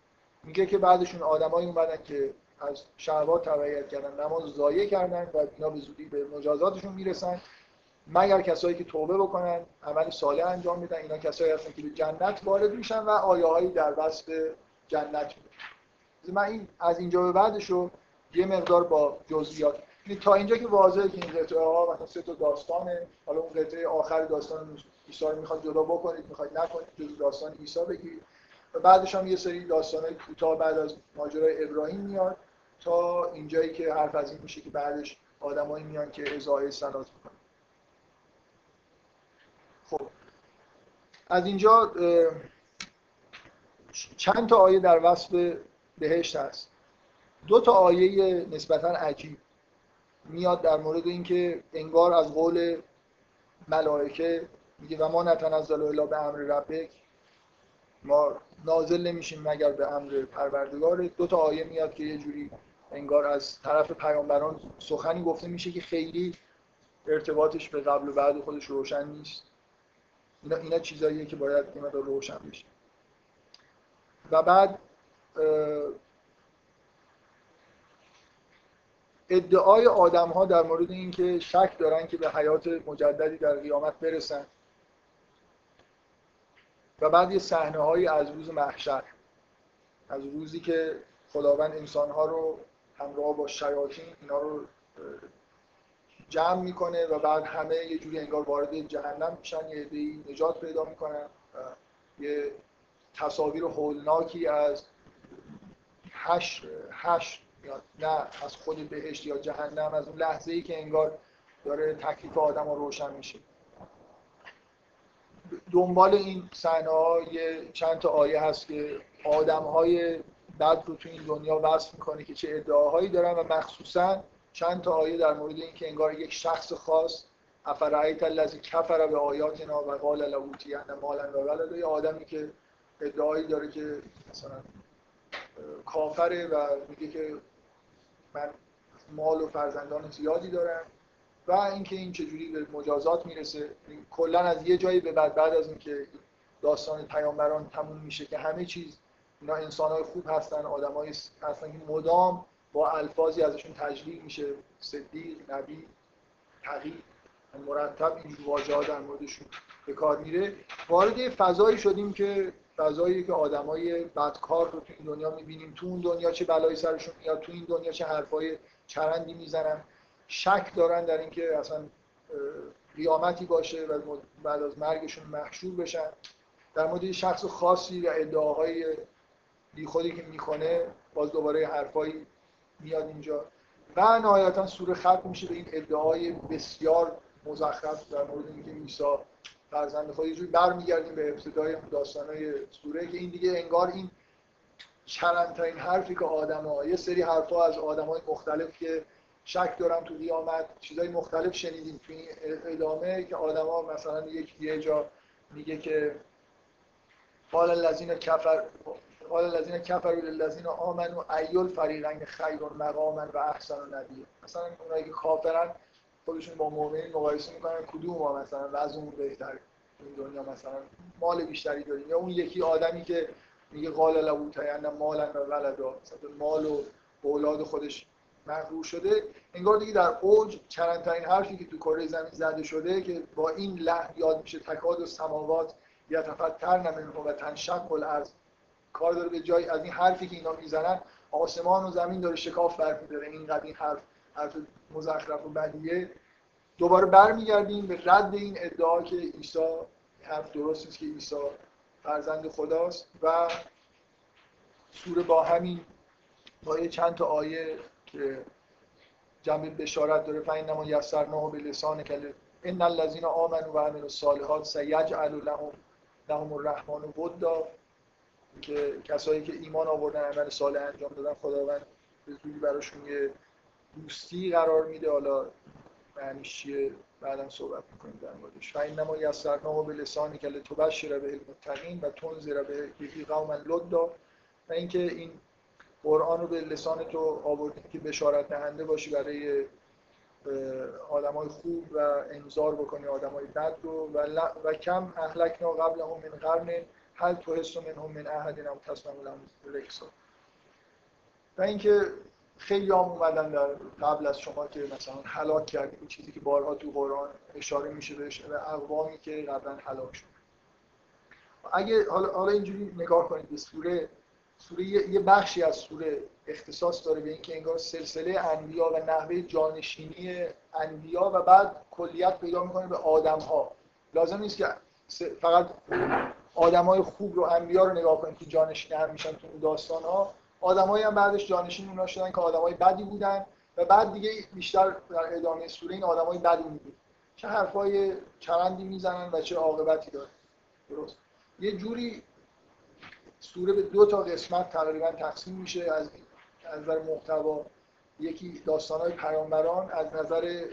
میگه که بعدشون آدمایی اومدن که از شهوات تبعیت کردن نماز ضایع کردن و اینا به زودی به مجازاتشون می‌رسن. مگر کسایی که توبه بکنن عمل صالح انجام میدن اینا کسایی هستن که به جنت وارد میشن و آیه در وصف جنت میده من این از اینجا به بعدش رو یه مقدار با جزئیات. یعنی تا اینجا که واضحه که این قطعه ها مثلا سه تا داستانه حالا اون قطعه آخر داستان عیسی رو می‌خواد جدا بکنید می‌خواد نکنید جز داستان عیسی بگیرید و بعدش هم یه سری داستانهای کوتاه بعد از ماجرای ابراهیم میاد. تا اینجایی که حرف از این میشه که بعدش آدمایی میان که ازای سنات می‌کنن. خب. از اینجا چند تا آیه در وصف بهشت هست. دو تا آیه نسبتا عجیب میاد در مورد اینکه انگار از قول ملائکه میگه و ما نتنزل الا به امر ربک. ما نازل نمیشیم مگر به امر پروردگار دو تا آیه میاد که یه جوری انگار از طرف پیامبران سخنی گفته میشه که خیلی ارتباطش به قبل و بعد خودش روشن نیست. اینا, اینا چیزاییه که باید این روشن بشه. و بعد ادعای آدم ها در مورد اینکه شک دارن که به حیات مجددی در قیامت برسن. و بعد یه صحنه هایی از روز محشر از روزی که خداوند انسان ها رو همراه با شیاطین اینا رو جمع می‌کنه و بعد همه یه جوری انگار وارد جهنم میشن یه عده‌ای نجات پیدا می‌کنن یه تصاویر هولناکی از هشت هشت یا نه از خود بهشت یا جهنم از اون لحظه ای که انگار داره تکلیف آدم رو روشن میشه. دنبال این صحنه ها چند تا آیه هست که آدم های بد رو تو این دنیا وصف می‌کنه که چه ادعاهایی دارن و مخصوصا چند تا آیه در مورد اینکه انگار یک شخص خاص افرعیت الذی کفر به آیاتنا و قال لوتین مالا و ولد یه آدمی که ادعایی داره که مثلا کافره و میگه که من مال و فرزندان زیادی دارم و اینکه این چجوری به مجازات می‌رسه. کلا از یه جایی به بعد بعد از اینکه داستان پیامبران تموم میشه که همه چیز اینا انسان های خوب هستن آدمای هستن که مدام با الفاظی ازشون تجلیل میشه. صدیق نبی تقی مرتب این واژه ها در موردشون به کار میره. وارد فضایی شدیم که فضایی که آدمای بدکار رو تو این دنیا می‌بینیم. تو اون دنیا چه بلایی سرشون میاد تو این دنیا چه حرفای چرندی می‌زنن. شک دارن در اینکه اصلا قیامتی باشه و بعد از مرگشون محشور بشن. در مورد شخص خاصی و ادعاهای بی خودی که می‌کنه باز دوباره حرفایی میاد اینجا. و نهایتا سوره ختم میشه به این ادعای بسیار مزخرف در مورد اینکه عیسی فرزند خود یه جوری برمیگردیم به ابتدای داستانهای سوره که این دیگه انگار این چرندترین حرفی که آدم یه سری حرفها از آدم های مختلف که شک دارم تو قیامت چیزای مختلف شنیدیم تو این ادامه که آدما مثلا یک یه جا میگه که قال الذين کفر قال الذين كفروا للذين آمنوا ایل فریقین خیر مقاما و احسن نبی مثلا اونایی که کافرن خودشون با مؤمنین مقایسه می‌کنن کدوم ما مثلا؟ وضعمون بهتره این دنیا مثلا مال بیشتری داریم. یا اون یکی آدمی که میگه قال له تینا مالا و ولدا. مثلا مال و اولاد خودش مغرور شده. انگار دیگه در اوج چرندترین حرفی که تو کره زمین زده شده که با این لحن یاد میشه تکاد و سماوات یتفتر نمینه و تنشق الارض. کار داره به جای از این حرفی که اینا می‌زنن آسمان و زمین داره شکاف برمیداره. اینقدر این حرف حرف مزخرف و بدیه. دوباره برمیگردیم به رد این ادعا که عیسی حرف درست است که عیسی فرزند خداست. و سوره با همین با یه چند تا آیه که جنبه بشارت داره. فین نما یسرناه به لسان کل ان الذين آمنوا و عملوا الصالحات سیجعل لهم لهم الرحمن ودا. که کسایی که ایمان آوردن عمل صالح انجام دادن خداوند به زودی براشون یه دوستی قرار میده. حالا معنیش چیه؟ بعدا صحبت می‌کنیم در موردش. و اینما یسرناه به لسانی که لتبشر به المتقین و تنذر به یکی قوما لدا و اینکه این قرآن رو به لسان تو آوردیم که بشارت دهنده باشی برای آدمای خوب و انذار بکنی آدمای بد رو. و, و کم اهلکنا قبل هم من قرن هل تو حس هم من احد او تصمیم لهم و اینکه خیلی هم اومدن در قبل از شما که مثلا هلاک کردیم چیزی که بارها تو قرآن اشاره میشه بهش و اقوامی که قبلا هلاک شد. اگه حالا حالا اینجوری نگاه کنید به سوره سوره یه بخشی از سوره اختصاص داره به اینکه انگار سلسله انبیا و نحوه جانشینی انبیا و بعد کلیت پیدا می‌کنه به آدم ها لازم نیست که فقط آدم های خوب رو انبیا رو نگاه کنید که جانشین هم میشن تو داستان ها آدمایی هم بعدش جانشین اونا شدن که آدمای بدی بودن و بعد دیگه بیشتر در ادامه سوره این آدمای بدی می‌بینید. چه حرفای چرندی می‌زنن و چه عاقبتی داره درست. یه جوری سوره به دو تا قسمت تقریبا تقسیم میشه. از از نظر محتوا یکی داستانهای پیامبران از نظر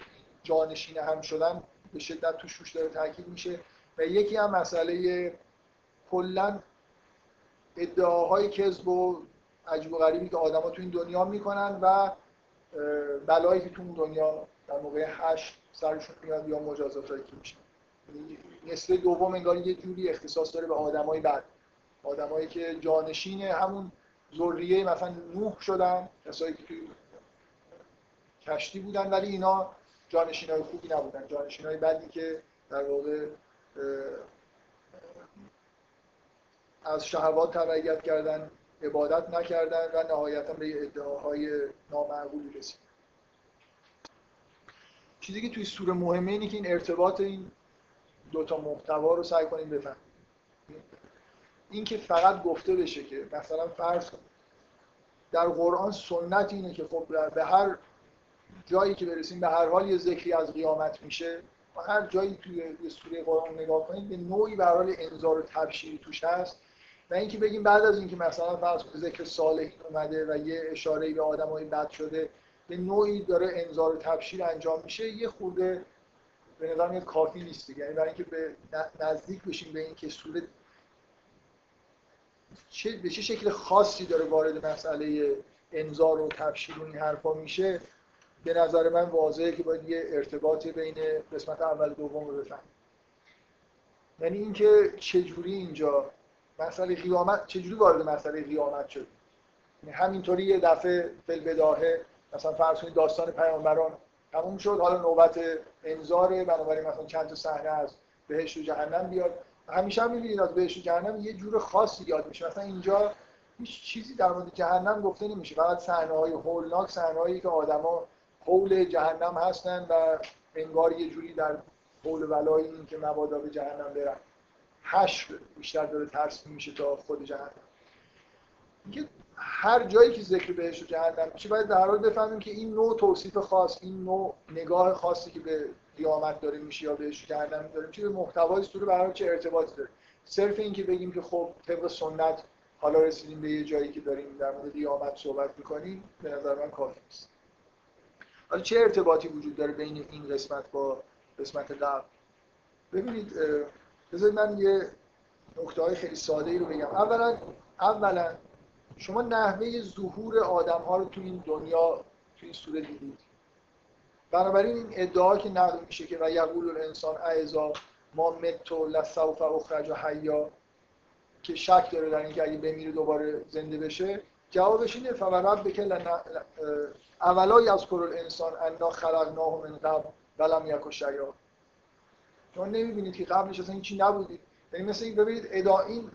جانشین هم شدن به شدت توش روش داره تاکید میشه. و یکی هم مسئله کلا ادعاهای کذب و عجیب و غریبی که آدما تو این دنیا می‌کنن و بلایی که تو اون دنیا در موقع هشت سرشون میاد یا مجازاتایی که میشه نسل دوم انگار یه جوری اختصاص داره به آدمای بد. آدمایی که جانشین همون ذریه مثلا نوح شدن کسایی که توی کشتی بودن ولی اینا جانشین های خوبی نبودن. جانشین های که در واقع از شهوات تبعیت کردن عبادت نکردن و نهایتا به ادعاهای نامعقولی رسیدن چیزی که توی سوره مهمه اینه که این ارتباط این دوتا محتوا رو سعی کنیم بفهمیم. این که فقط گفته بشه که مثلا فرض در قرآن سنت اینه که خب به هر جایی که برسیم به هر حال یه ذکری از قیامت میشه و هر جایی توی سوره قرآن نگاه کنید به نوعی به حال انذار و تبشیری توش هست. و اینکه بگیم بعد از اینکه مثلا فرض ذکر صالح اومده و یه اشاره به آدمای بد شده به نوعی داره انذار و تبشیر انجام میشه یه خورده به نظر میاد کافی نیست یعنی برای اینکه به نزدیک بشیم به اینکه سوره چه به چه شکل خاصی داره وارد مسئله انذار و تبشیر و این حرفا میشه به نظر من واضحه که باید یه ارتباطی بین قسمت اول دوم رو بفهمیم. یعنی اینکه چجوری اینجا مسئله قیامت چجوری وارد مسئله قیامت شد؟ یعنی همینطوری یه دفعه فل بداهه مثلا فرض کنید داستان پیامبران تموم شد حالا نوبت انذاره بنابراین مثلا چند تا صحنه از بهشت و جهنم بیاد. همیشه هم می‌بینید از بهشت و جهنم یه جور خاصی یاد میشه. مثلا اینجا هیچ چیزی در مورد جهنم گفته نمیشه. فقط صحنه های هولناک صحنه هایی که آدما حول جهنم هستن و انگار یه جوری در حول ولای این که مبادا به جهنم برن. هش بیشتر داره ترس میشه تا خود جهنم. اینکه هر جایی که ذکر بهش و جهنم میشه باید در حال بفهمیم که این نوع توصیف خاص این نوع نگاه خاصی که به قیامت داره میشه یا بهش جهنم داره میشه به محتوای سوره برای چه ارتباطی داره. صرف این که بگیم که خب طبق سنت حالا رسیدیم به یه جایی که داریم در مورد قیامت صحبت می‌کنیم به نظر من کافی نیست. حالا چه ارتباطی وجود داره بین این قسمت با قسمت قبل؟ ببینید بذارید من یه نکته های خیلی ساده ای رو بگم. اولا اولا شما نحوه ظهور آدم ها رو تو این دنیا تو این سوره دیدید. بنابراین این ادعا که نقل میشه که و یقول الانسان اعزا ما متو لسوف اخرج و حیا که شک داره در اینکه اگه بمیره دوباره زنده بشه جوابش اینه فورب بکل اولا از کرل انسان انا خلقناه من قبل ولم یک شما نمی‌بینید که قبلش اصلا هیچی نبودید یعنی مثل این ببینید این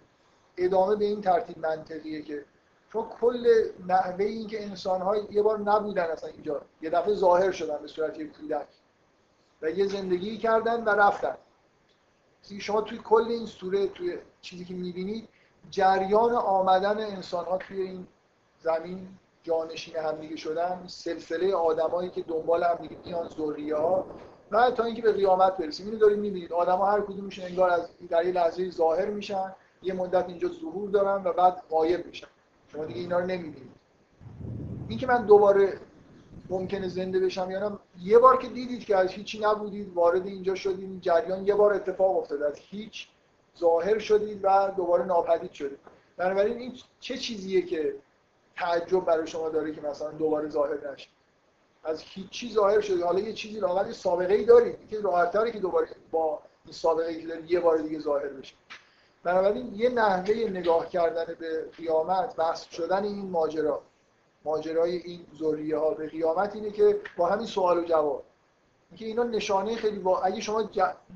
ادامه به این ترتیب منطقیه که چون کل نحوه این که انسان ها یه بار نبودن اصلا اینجا یه دفعه ظاهر شدن به صورت یک کودک و یه زندگی کردن و رفتن. شما توی کل این سوره توی چیزی که می‌بینید جریان آمدن انسان ها توی این زمین جانشین همدیگه شدن سلسله آدمایی که دنبال همدیگه میان ذریه ها و تا اینکه به قیامت برسیم. اینو داریم می‌بینید. آدما هر کدومشون انگار از در یه لحظه ظاهر میشن یه مدت اینجا ظهور دارن و بعد غایب میشن. شما دیگه اینا رو نمی‌بینید. این که من دوباره ممکنه زنده بشم یا نه یه بار که دیدید که از هیچی نبودید وارد اینجا شدید این جریان یه بار اتفاق افتاد از هیچ ظاهر شدید و دوباره ناپدید شدید. بنابراین این چه چیزیه که تعجب برای شما داره که مثلا دوباره ظاهر نشه؟ از هیچی ظاهر شده. حالا یه چیزی لاغر سابقه ای دارید که راحت‌تره که دوباره با این سابقه ای که دارید یه بار دیگه ظاهر بشه بنابراین یه نحوه نگاه کردن به قیامت بحث شدن این ماجرا ماجرای این ذریه ها به قیامت اینه که با همین سوال و جواب. اینکه اینا نشانه خیلی با اگه شما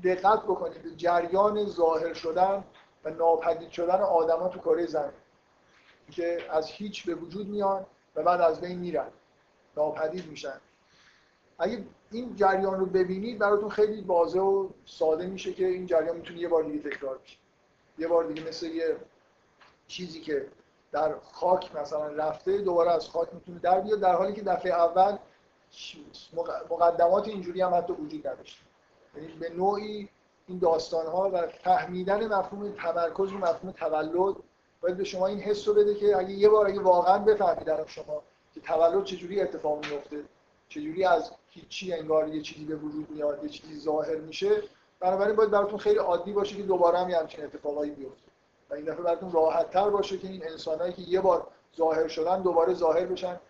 دقت بکنید به جریان ظاهر شدن و ناپدید شدن آدما تو کره زمین که از هیچ به وجود میان و بعد از بین میرن. ناپدید میشن. اگه این جریان رو ببینید براتون خیلی واضح و ساده میشه که این جریان می‌تونه یه بار دیگه تکرار بشه. یه بار دیگه مثل یه چیزی که در خاک مثلا رفته دوباره از خاک می‌تونه در بیاد در حالی که دفعه اول مقدمات اینجوری هم حتی وجود نداشت یعنی به نوعی این داستان ها و فهمیدن مفهوم تمرکز و مفهوم تولد باید به شما این حس رو بده که اگه یه بار اگه واقعا بفهمیدن شما تولد چجوری اتفاق میفته چجوری از هیچی انگار یه چیزی به وجود میاد یه چیزی ظاهر میشه؟ بنابراین باید براتون خیلی عادی باشه که دوباره هم همچین اتفاقایی بیفته. و این دفعه براتون راحت تر باشه که این انسانایی که یه بار ظاهر شدن دوباره ظاهر بشن.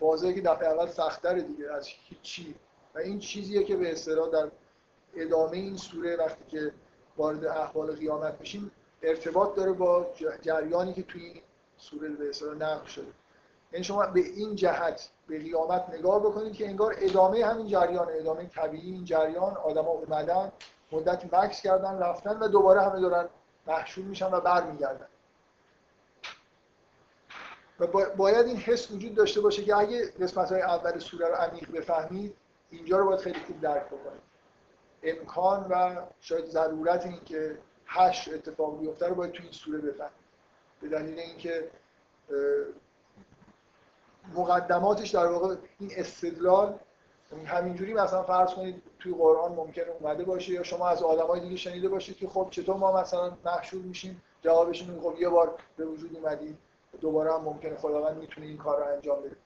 واضحه که دفعه اول سختتر دیگه از هیچی. و این چیزیه که به اصطلاح در ادامه این سوره وقتی که وارد احوال قیامت میشیم ارتباط داره با جریانی که توی این سوره به اصطلاح نقل شده. یعنی شما به این جهت به قیامت نگاه بکنید که انگار ادامه همین جریان ادامه طبیعی این جریان آدما اومدن مدت مکس کردن رفتن و دوباره همه دارن محشور میشن و برمیگردن. و باید این حس وجود داشته باشه که اگه قسمت های اول سوره رو عمیق بفهمید اینجا رو باید خیلی خوب درک بکنید. امکان و شاید ضرورت این که هش اتفاق بیفته رو باید تو این سوره بفهمید. به دلیل اینکه مقدماتش در واقع این استدلال همینجوری مثلا فرض کنید توی قرآن ممکنه اومده باشه یا شما از آدمای دیگه شنیده باشید که خب چطور ما مثلا محشور میشیم جوابش اینه خب یه بار به وجود اومدیم دوباره هم ممکنه خداوند می‌تونه این کار رو انجام بده.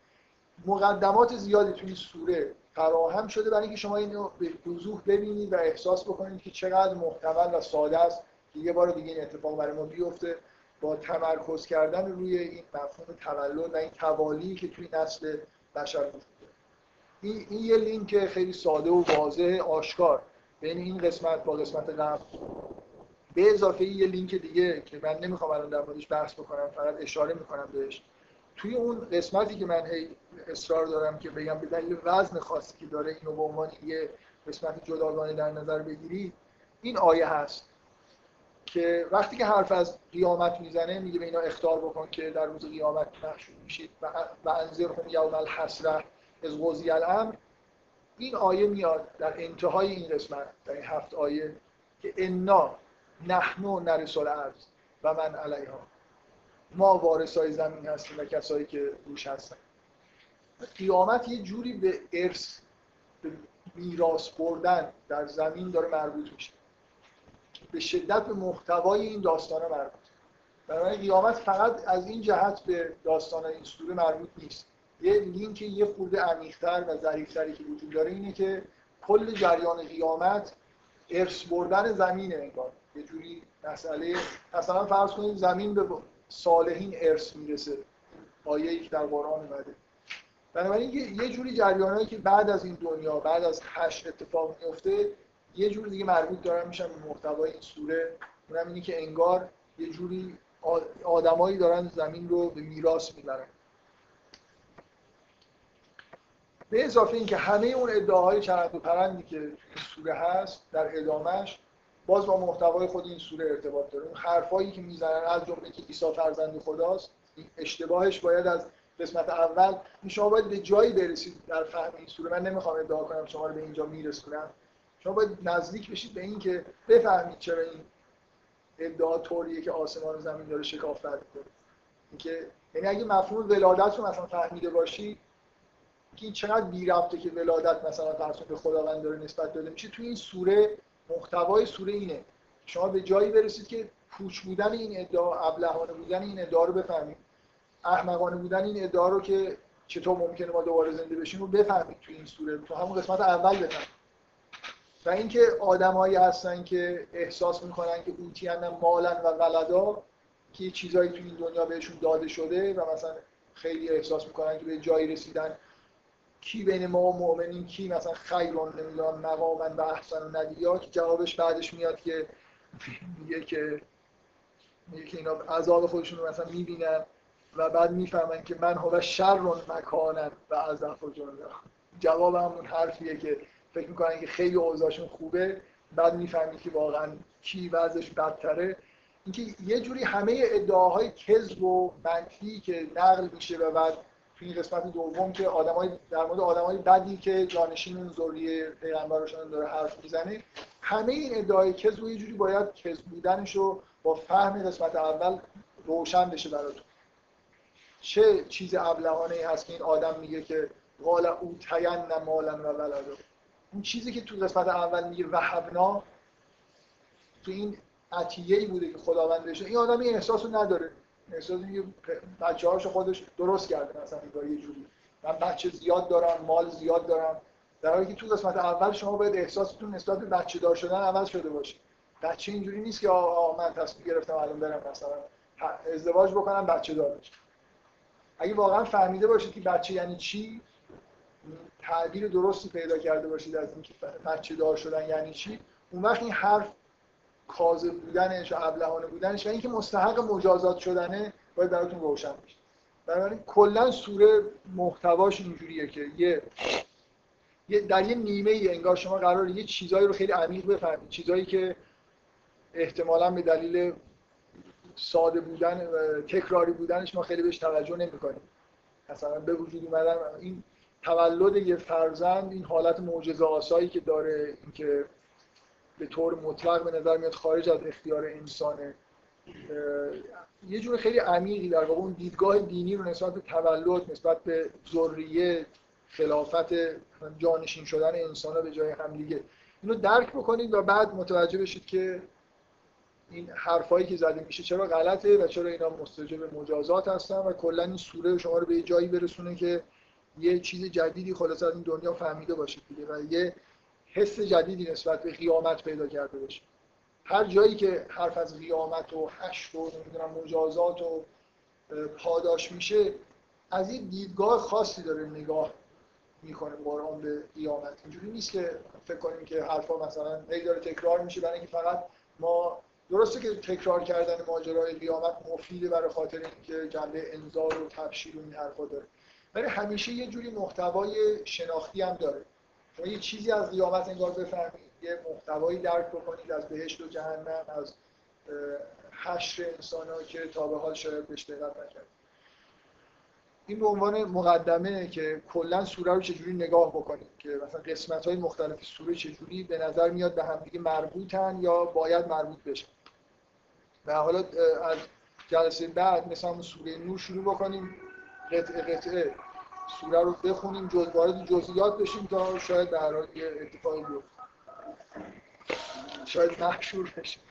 مقدمات زیادی توی سوره فراهم شده برای اینکه شما اینو به وضوح ببینید و احساس بکنید که چقدر محتمل و ساده است که یه بار دیگه این اتفاق برای ما بیفته. با تمرکز کردن روی این مفهوم تولد و این توالی که توی نسل بشر وجود این, این یه لینک خیلی ساده و واضح آشکار بین این قسمت با قسمت قبل. به اضافه یه لینک دیگه که من نمی‌خوام الان در موردش بحث بکنم فقط اشاره می‌کنم بهش. توی اون قسمتی که من هی اصرار دارم که بگم به دلیل وزن خاصی که داره اینو به عنوان یه قسمت جداگانه در نظر بگیرید این آیه هست. که وقتی که حرف از قیامت می‌زنه میگه به اینا اختار بکن که در روز قیامت محشور میشید. و انذرهم یوم الحسره از قضی الامر. این آیه میاد در انتهای این قسمت در این هفت آیه که انا نحنو نرس الارض و من علیها. ما وارثای زمین هستیم و کسایی که روش هستن. قیامت یه جوری به ارث به میراث بردن در زمین داره مربوط میشه. به شدت به محتوای این داستان مربوط. برای قیامت فقط از این جهت به داستان این سوره مربوط نیست. یه لینک یه خورده عمیق‌تر و ظریف‌تری که وجود داره اینه که کل جریان قیامت ارث بردن زمینه انگار. یه جوری مسئله مثلا فرض کنید زمین به صالحین ارث می‌رسه. آیه ای که در قرآن اومده. بنابراین یه جوری جریانایی که بعد از این دنیا بعد از هشت اتفاق میفته یه جوری دیگه مربوط دارن میشن به محتوای این سوره. اونم اینه که انگار یه جوری آدمایی دارن زمین رو به میراث می‌برن. به اضافه اینکه همه اون ادعاهای چرند و پرندی که این سوره هست در ادامش باز با محتوای خود این سوره ارتباط داره. اون حرفایی که می‌زنن از جمله که عیسی فرزند خداست اشتباهش باید از قسمت اول شما باید به جایی برسید در فهم این سوره. من نمی‌خوام ادعا کنم شما رو به اینجا میرسونم. شما باید نزدیک بشید به این که بفهمید چرا این ادعا طوریه که آسمان و زمین داره شکافت می‌کنه. اینکه یعنی اگه مفهوم ولادت رو مثلا فهمیده باشی که این چقدر بی ربطه که ولادت مثلا فرض به خداوند داره نسبت داده میشه تو این سوره محتوای سوره اینه. شما به جایی برسید که پوچ بودن این ادعا ابلهانه بودن این ادعا رو بفهمید. احمقانه بودن این ادعا رو که چطور ممکنه ما دوباره زنده بشیم رو بفهمید تو این سوره. تو همون قسمت اول بفهمید. و اینکه آدمایی هستن که احساس می‌کنن که اوتیان مالن و ولدا که چیزایی تو این دنیا بهشون داده شده و مثلا خیلی احساس می‌کنن که به جایی رسیدن. کی بین ما و مؤمنین کی مثلا خیرون نمی‌دونم مقامن و احسن و ندیا که جوابش بعدش میاد که میگه که میگه که اینا عذاب خودشون رو مثلا می‌بینن و بعد می‌فهمن که من هو شر مکانن و از و جواب همون حرفیه که فکر می‌کنن که خیلی اوضاعشون خوبه بعد می‌فهمید که واقعا کی وضعش بدتره. اینکه یه جوری همه ادعاهای کذب و منفی که نقل میشه و بعد تو این قسمت دوم که آدمای در مورد آدمای بدی که جانشین اون ذریه پیغمبرشون داره حرف می‌زنه همه این ادعای کذب و یه جوری باید کذب بودنش رو با فهم قسمت اول روشن بشه براتون. چه چیز ابلهانه ای هست که این آدم میگه که قال او تین مالا و ولدا اون چیزی که تو قسمت اول میگه وهبنا تو این عطیه بوده که خداوند بهش این آدم این احساسو نداره. احساس میگه بچه هاشو خودش درست کرده مثلا یه جوری. من بچه زیاد دارم مال زیاد دارم. در حالی که تو قسمت اول شما باید احساستون نسبت به بچه دار شدن عوض شده باشه. بچه اینجوری نیست که آقا من تصمیم گرفتم الان برم مثلا ازدواج بکنم بچه دار بشم. اگه واقعا فهمیده باشید که بچه یعنی چی تعبیر درستی پیدا کرده باشید از اینکه بچه دار شدن یعنی چی؟ اون وقت این حرف کاذب بودنش و ابلهانه بودنش و اینکه مستحق مجازات شدنه باید براتون روشن بشه. بنابراین کلا سوره محتواش اینجوریه که یه در یه نیمه ای انگار شما قرار یه چیزایی رو خیلی عمیق بفهمید. چیزایی که احتمالا به دلیل ساده بودن و تکراری بودنش ما خیلی بهش توجه نمی‌کنیم. مثلا به وجود اومدن این تولد یه فرزند این حالت معجزه آسایی که داره اینکه به طور مطلق به نظر میاد خارج از اختیار انسانه. یه جور خیلی عمیقی در واقع اون دیدگاه دینی رو نسبت به تولد نسبت به ذریه خلافت جانشین شدن انسان به جای همدیگه. اینو درک بکنید و بعد متوجه بشید که این حرفایی که زده میشه چرا غلطه و چرا اینا مستجب مجازات هستن و کلا این سوره شما رو به جایی برسونه که یه چیز جدیدی خلاص از این دنیا فهمیده باشید دیگه و یه حس جدیدی نسبت به قیامت پیدا کرده باشید هر جایی که حرف از قیامت و حشر و نمی‌دونم مجازات و پاداش میشه از این دیدگاه خاصی داره نگاه می‌کنه قرآن به قیامت. اینجوری نیست که فکر کنیم که حرفا مثلا هی داره تکرار میشه برای اینکه فقط ما درسته که تکرار کردن ماجرای قیامت مفیده برای خاطر اینکه جنبه انذار و تبشیر و این حرفا داره. ولی همیشه یه جوری محتوای شناختی هم داره. شما یه چیزی از قیامت انگار بفهمید یه محتوایی درک بکنید از بهشت و جهنم از حشر انسان ها که تا به حال شاید بهش دقت نکرد. این به عنوان مقدمه که کلا سوره رو چجوری نگاه بکنید که مثلا قسمت های مختلف سوره چجوری به نظر میاد به همدیگه مربوطن یا باید مربوط بشن و حالا از جلسه بعد مثلا سوره نور شروع بکنیم. قطعه قطعه سوره رو بخونیم جز وارد جزئیات بشیم تا شاید در حال یه اتفاقی بیفته. شاید مشهور بشیم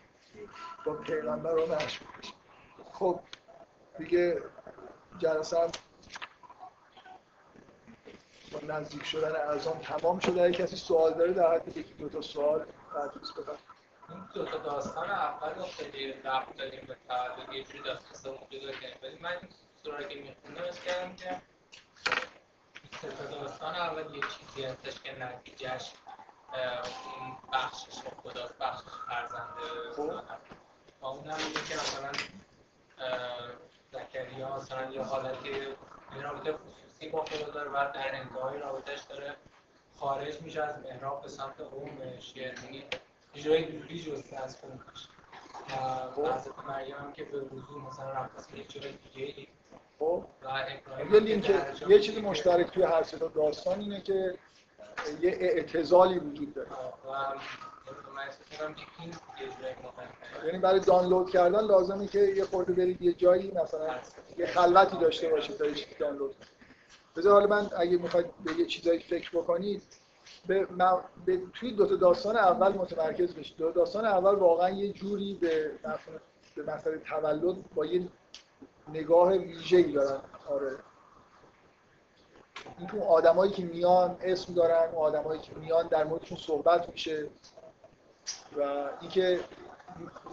با پیغمبر رو مشهور بشیم خب دیگه جلسه هم با نزدیک شدن ارزان تمام شده. اگه کسی سوال داره در حد یکی دو تا سوال بعد بفرمایید دو تا داستان اول رو خیلی رفت داریم به تولد یه جوری داستان کردیم ولی من سوره که میخوندم از کردم که داستان اول یه چیزی هستش که نتیجهش اون بخشش خدا بخشش فرزنده خب. و اون هم میگه که مثلا زکریا مثلا یه حالتی رابطه خصوصی با خدا داره و در انتهای رابطهش داره. خارج میشه از محراب به سمت قومش. یعنی یه جایی دوری جسته از قومش. و حضرت مریم هم که به وضوع مثلا رفت یه جای دیگه خب و ابراهیم یه لینک یه چیز میگه که- مشترک توی هر سه تا داستان اینه که یه اعتزالی وجود داره. یعنی برای دانلود کردن لازمه که یه خورده برید یه جایی مثلا یه خلوتی داشته باشید تا یه چیزی دانلود بذار حالا من اگه می‌خواید به یه چیزایی فکر بکنید به, م- به توی دو تا داستان اول متمرکز بشید. دو تا داستان اول واقعا یه جوری به مفهوم- به مسئله تولد با یه نگاه ویژه‌ای دارن. آره. این تو آدمایی که میان اسم دارن اون آدمایی که میان در موردشون صحبت میشه و اینکه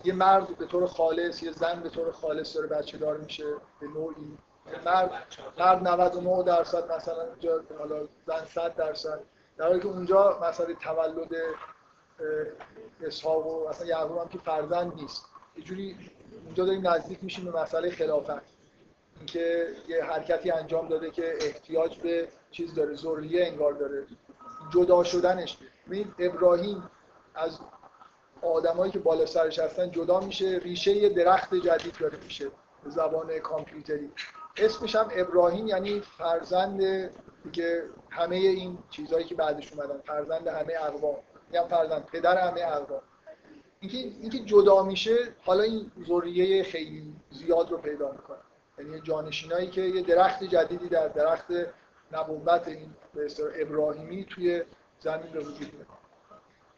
یه مرد به طور خالص یه زن به طور خالص داره بچه دار میشه به نوعی. مرد مرد 99 درصد مثلا اونجا حالا زن 100 درصد. در حالی که اونجا مسئله تولد اسحاق و مثلا یعقوب هم که فرزند نیست. یه جوری اونجا داریم نزدیک میشیم به مسئله خلافت. اینکه یه حرکتی انجام داده که احتیاج به چیز داره ذریه انگار داره. جدا شدنش. ببینید ابراهیم از آدمایی که بالا سرش هستن جدا میشه ریشه یه درخت جدید داره میشه به زبان کامپیوتری. اسمش هم ابراهیم یعنی فرزند که همه این چیزهایی که بعدش اومدن فرزند همه اقوام. میگم فرزند پدر همه اقوام. اینکه اینکه جدا میشه حالا این ذریه خیلی زیاد رو پیدا می‌کنه. یعنی جانشینایی که یه درخت جدیدی در درخت نبوت این به ابراهیمی توی زمین به وجود میاد.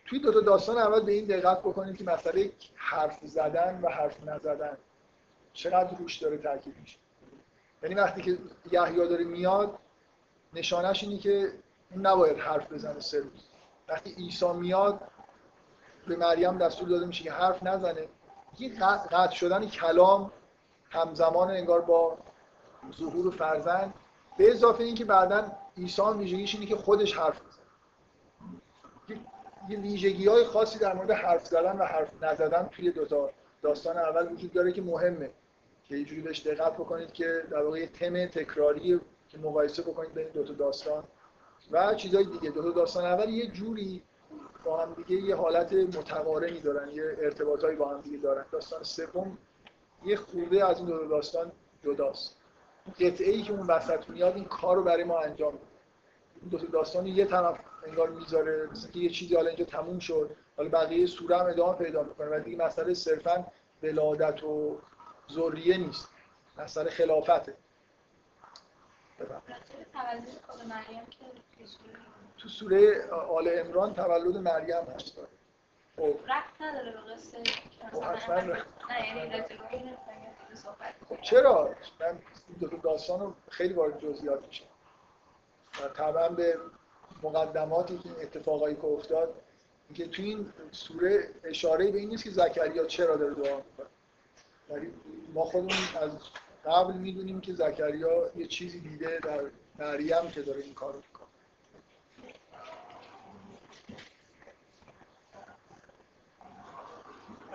توی دو تا داستان اول به این دقت بکنید که مسئله حرف زدن و حرف نزدن چقدر روش داره تاکید میشه. یعنی وقتی که یحیی داره میاد نشانش اینه که نباید حرف بزنه روز. وقتی عیسی میاد به مریم دستور داده میشه که حرف نزنه. یه قطع شدن کلام همزمان انگار با ظهور فرزند. به اضافه اینکه بعدا عیسی ویژگیش اینه که خودش حرف بزنه. یه ویژگی های خاصی در مورد حرف زدن و حرف نزدن توی دوتا داستان اول وجود داره که مهمه. که یه جوری بهش دقت بکنید که در واقع تم تکراری که مقایسه بکنید بین دو تا داستان و چیزهای دیگه. دو تا داستان اول یه جوری با هم دیگه یه حالت متقارنی دارن یه ارتباطایی با هم دیگه دارن. داستان سوم یه خورده از این دو تا داستان جداست. قطعه ای که اون وسط میاد این کار رو برای ما انجام میده. این دو تا داستان یه طرف انگار می‌ذاره مثل یه چیزی حالا اینجا تموم شد حالا بقیه سوره هم ادامه پیدا می‌کنه. و دیگه مسئله صرفا ولادت و ذریه نیست. مسئله خلافته. تو سوره آل عمران تولد مریم هست. خب. خب یعنی خب چرا؟ من دو تا داستان رو خیلی وارد جزئیات میشم. و طبعا به مقدماتی که این اتفاقایی که افتاد اینکه تو این سوره اشاره به این نیست که زکریا چرا داره دعا می‌کنه. ولی ما خودمون از قبل می‌دونیم که زکریا یه چیزی دیده در مریم که داره این کارو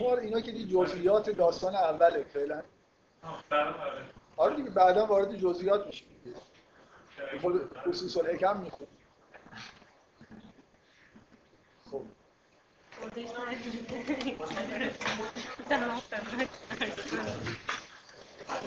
برای اینا که دی جزئیات داستان اوله فعلا. آره دیگه بعدا وارد جزئیات میشه خود خصوص الحکم میخون خب.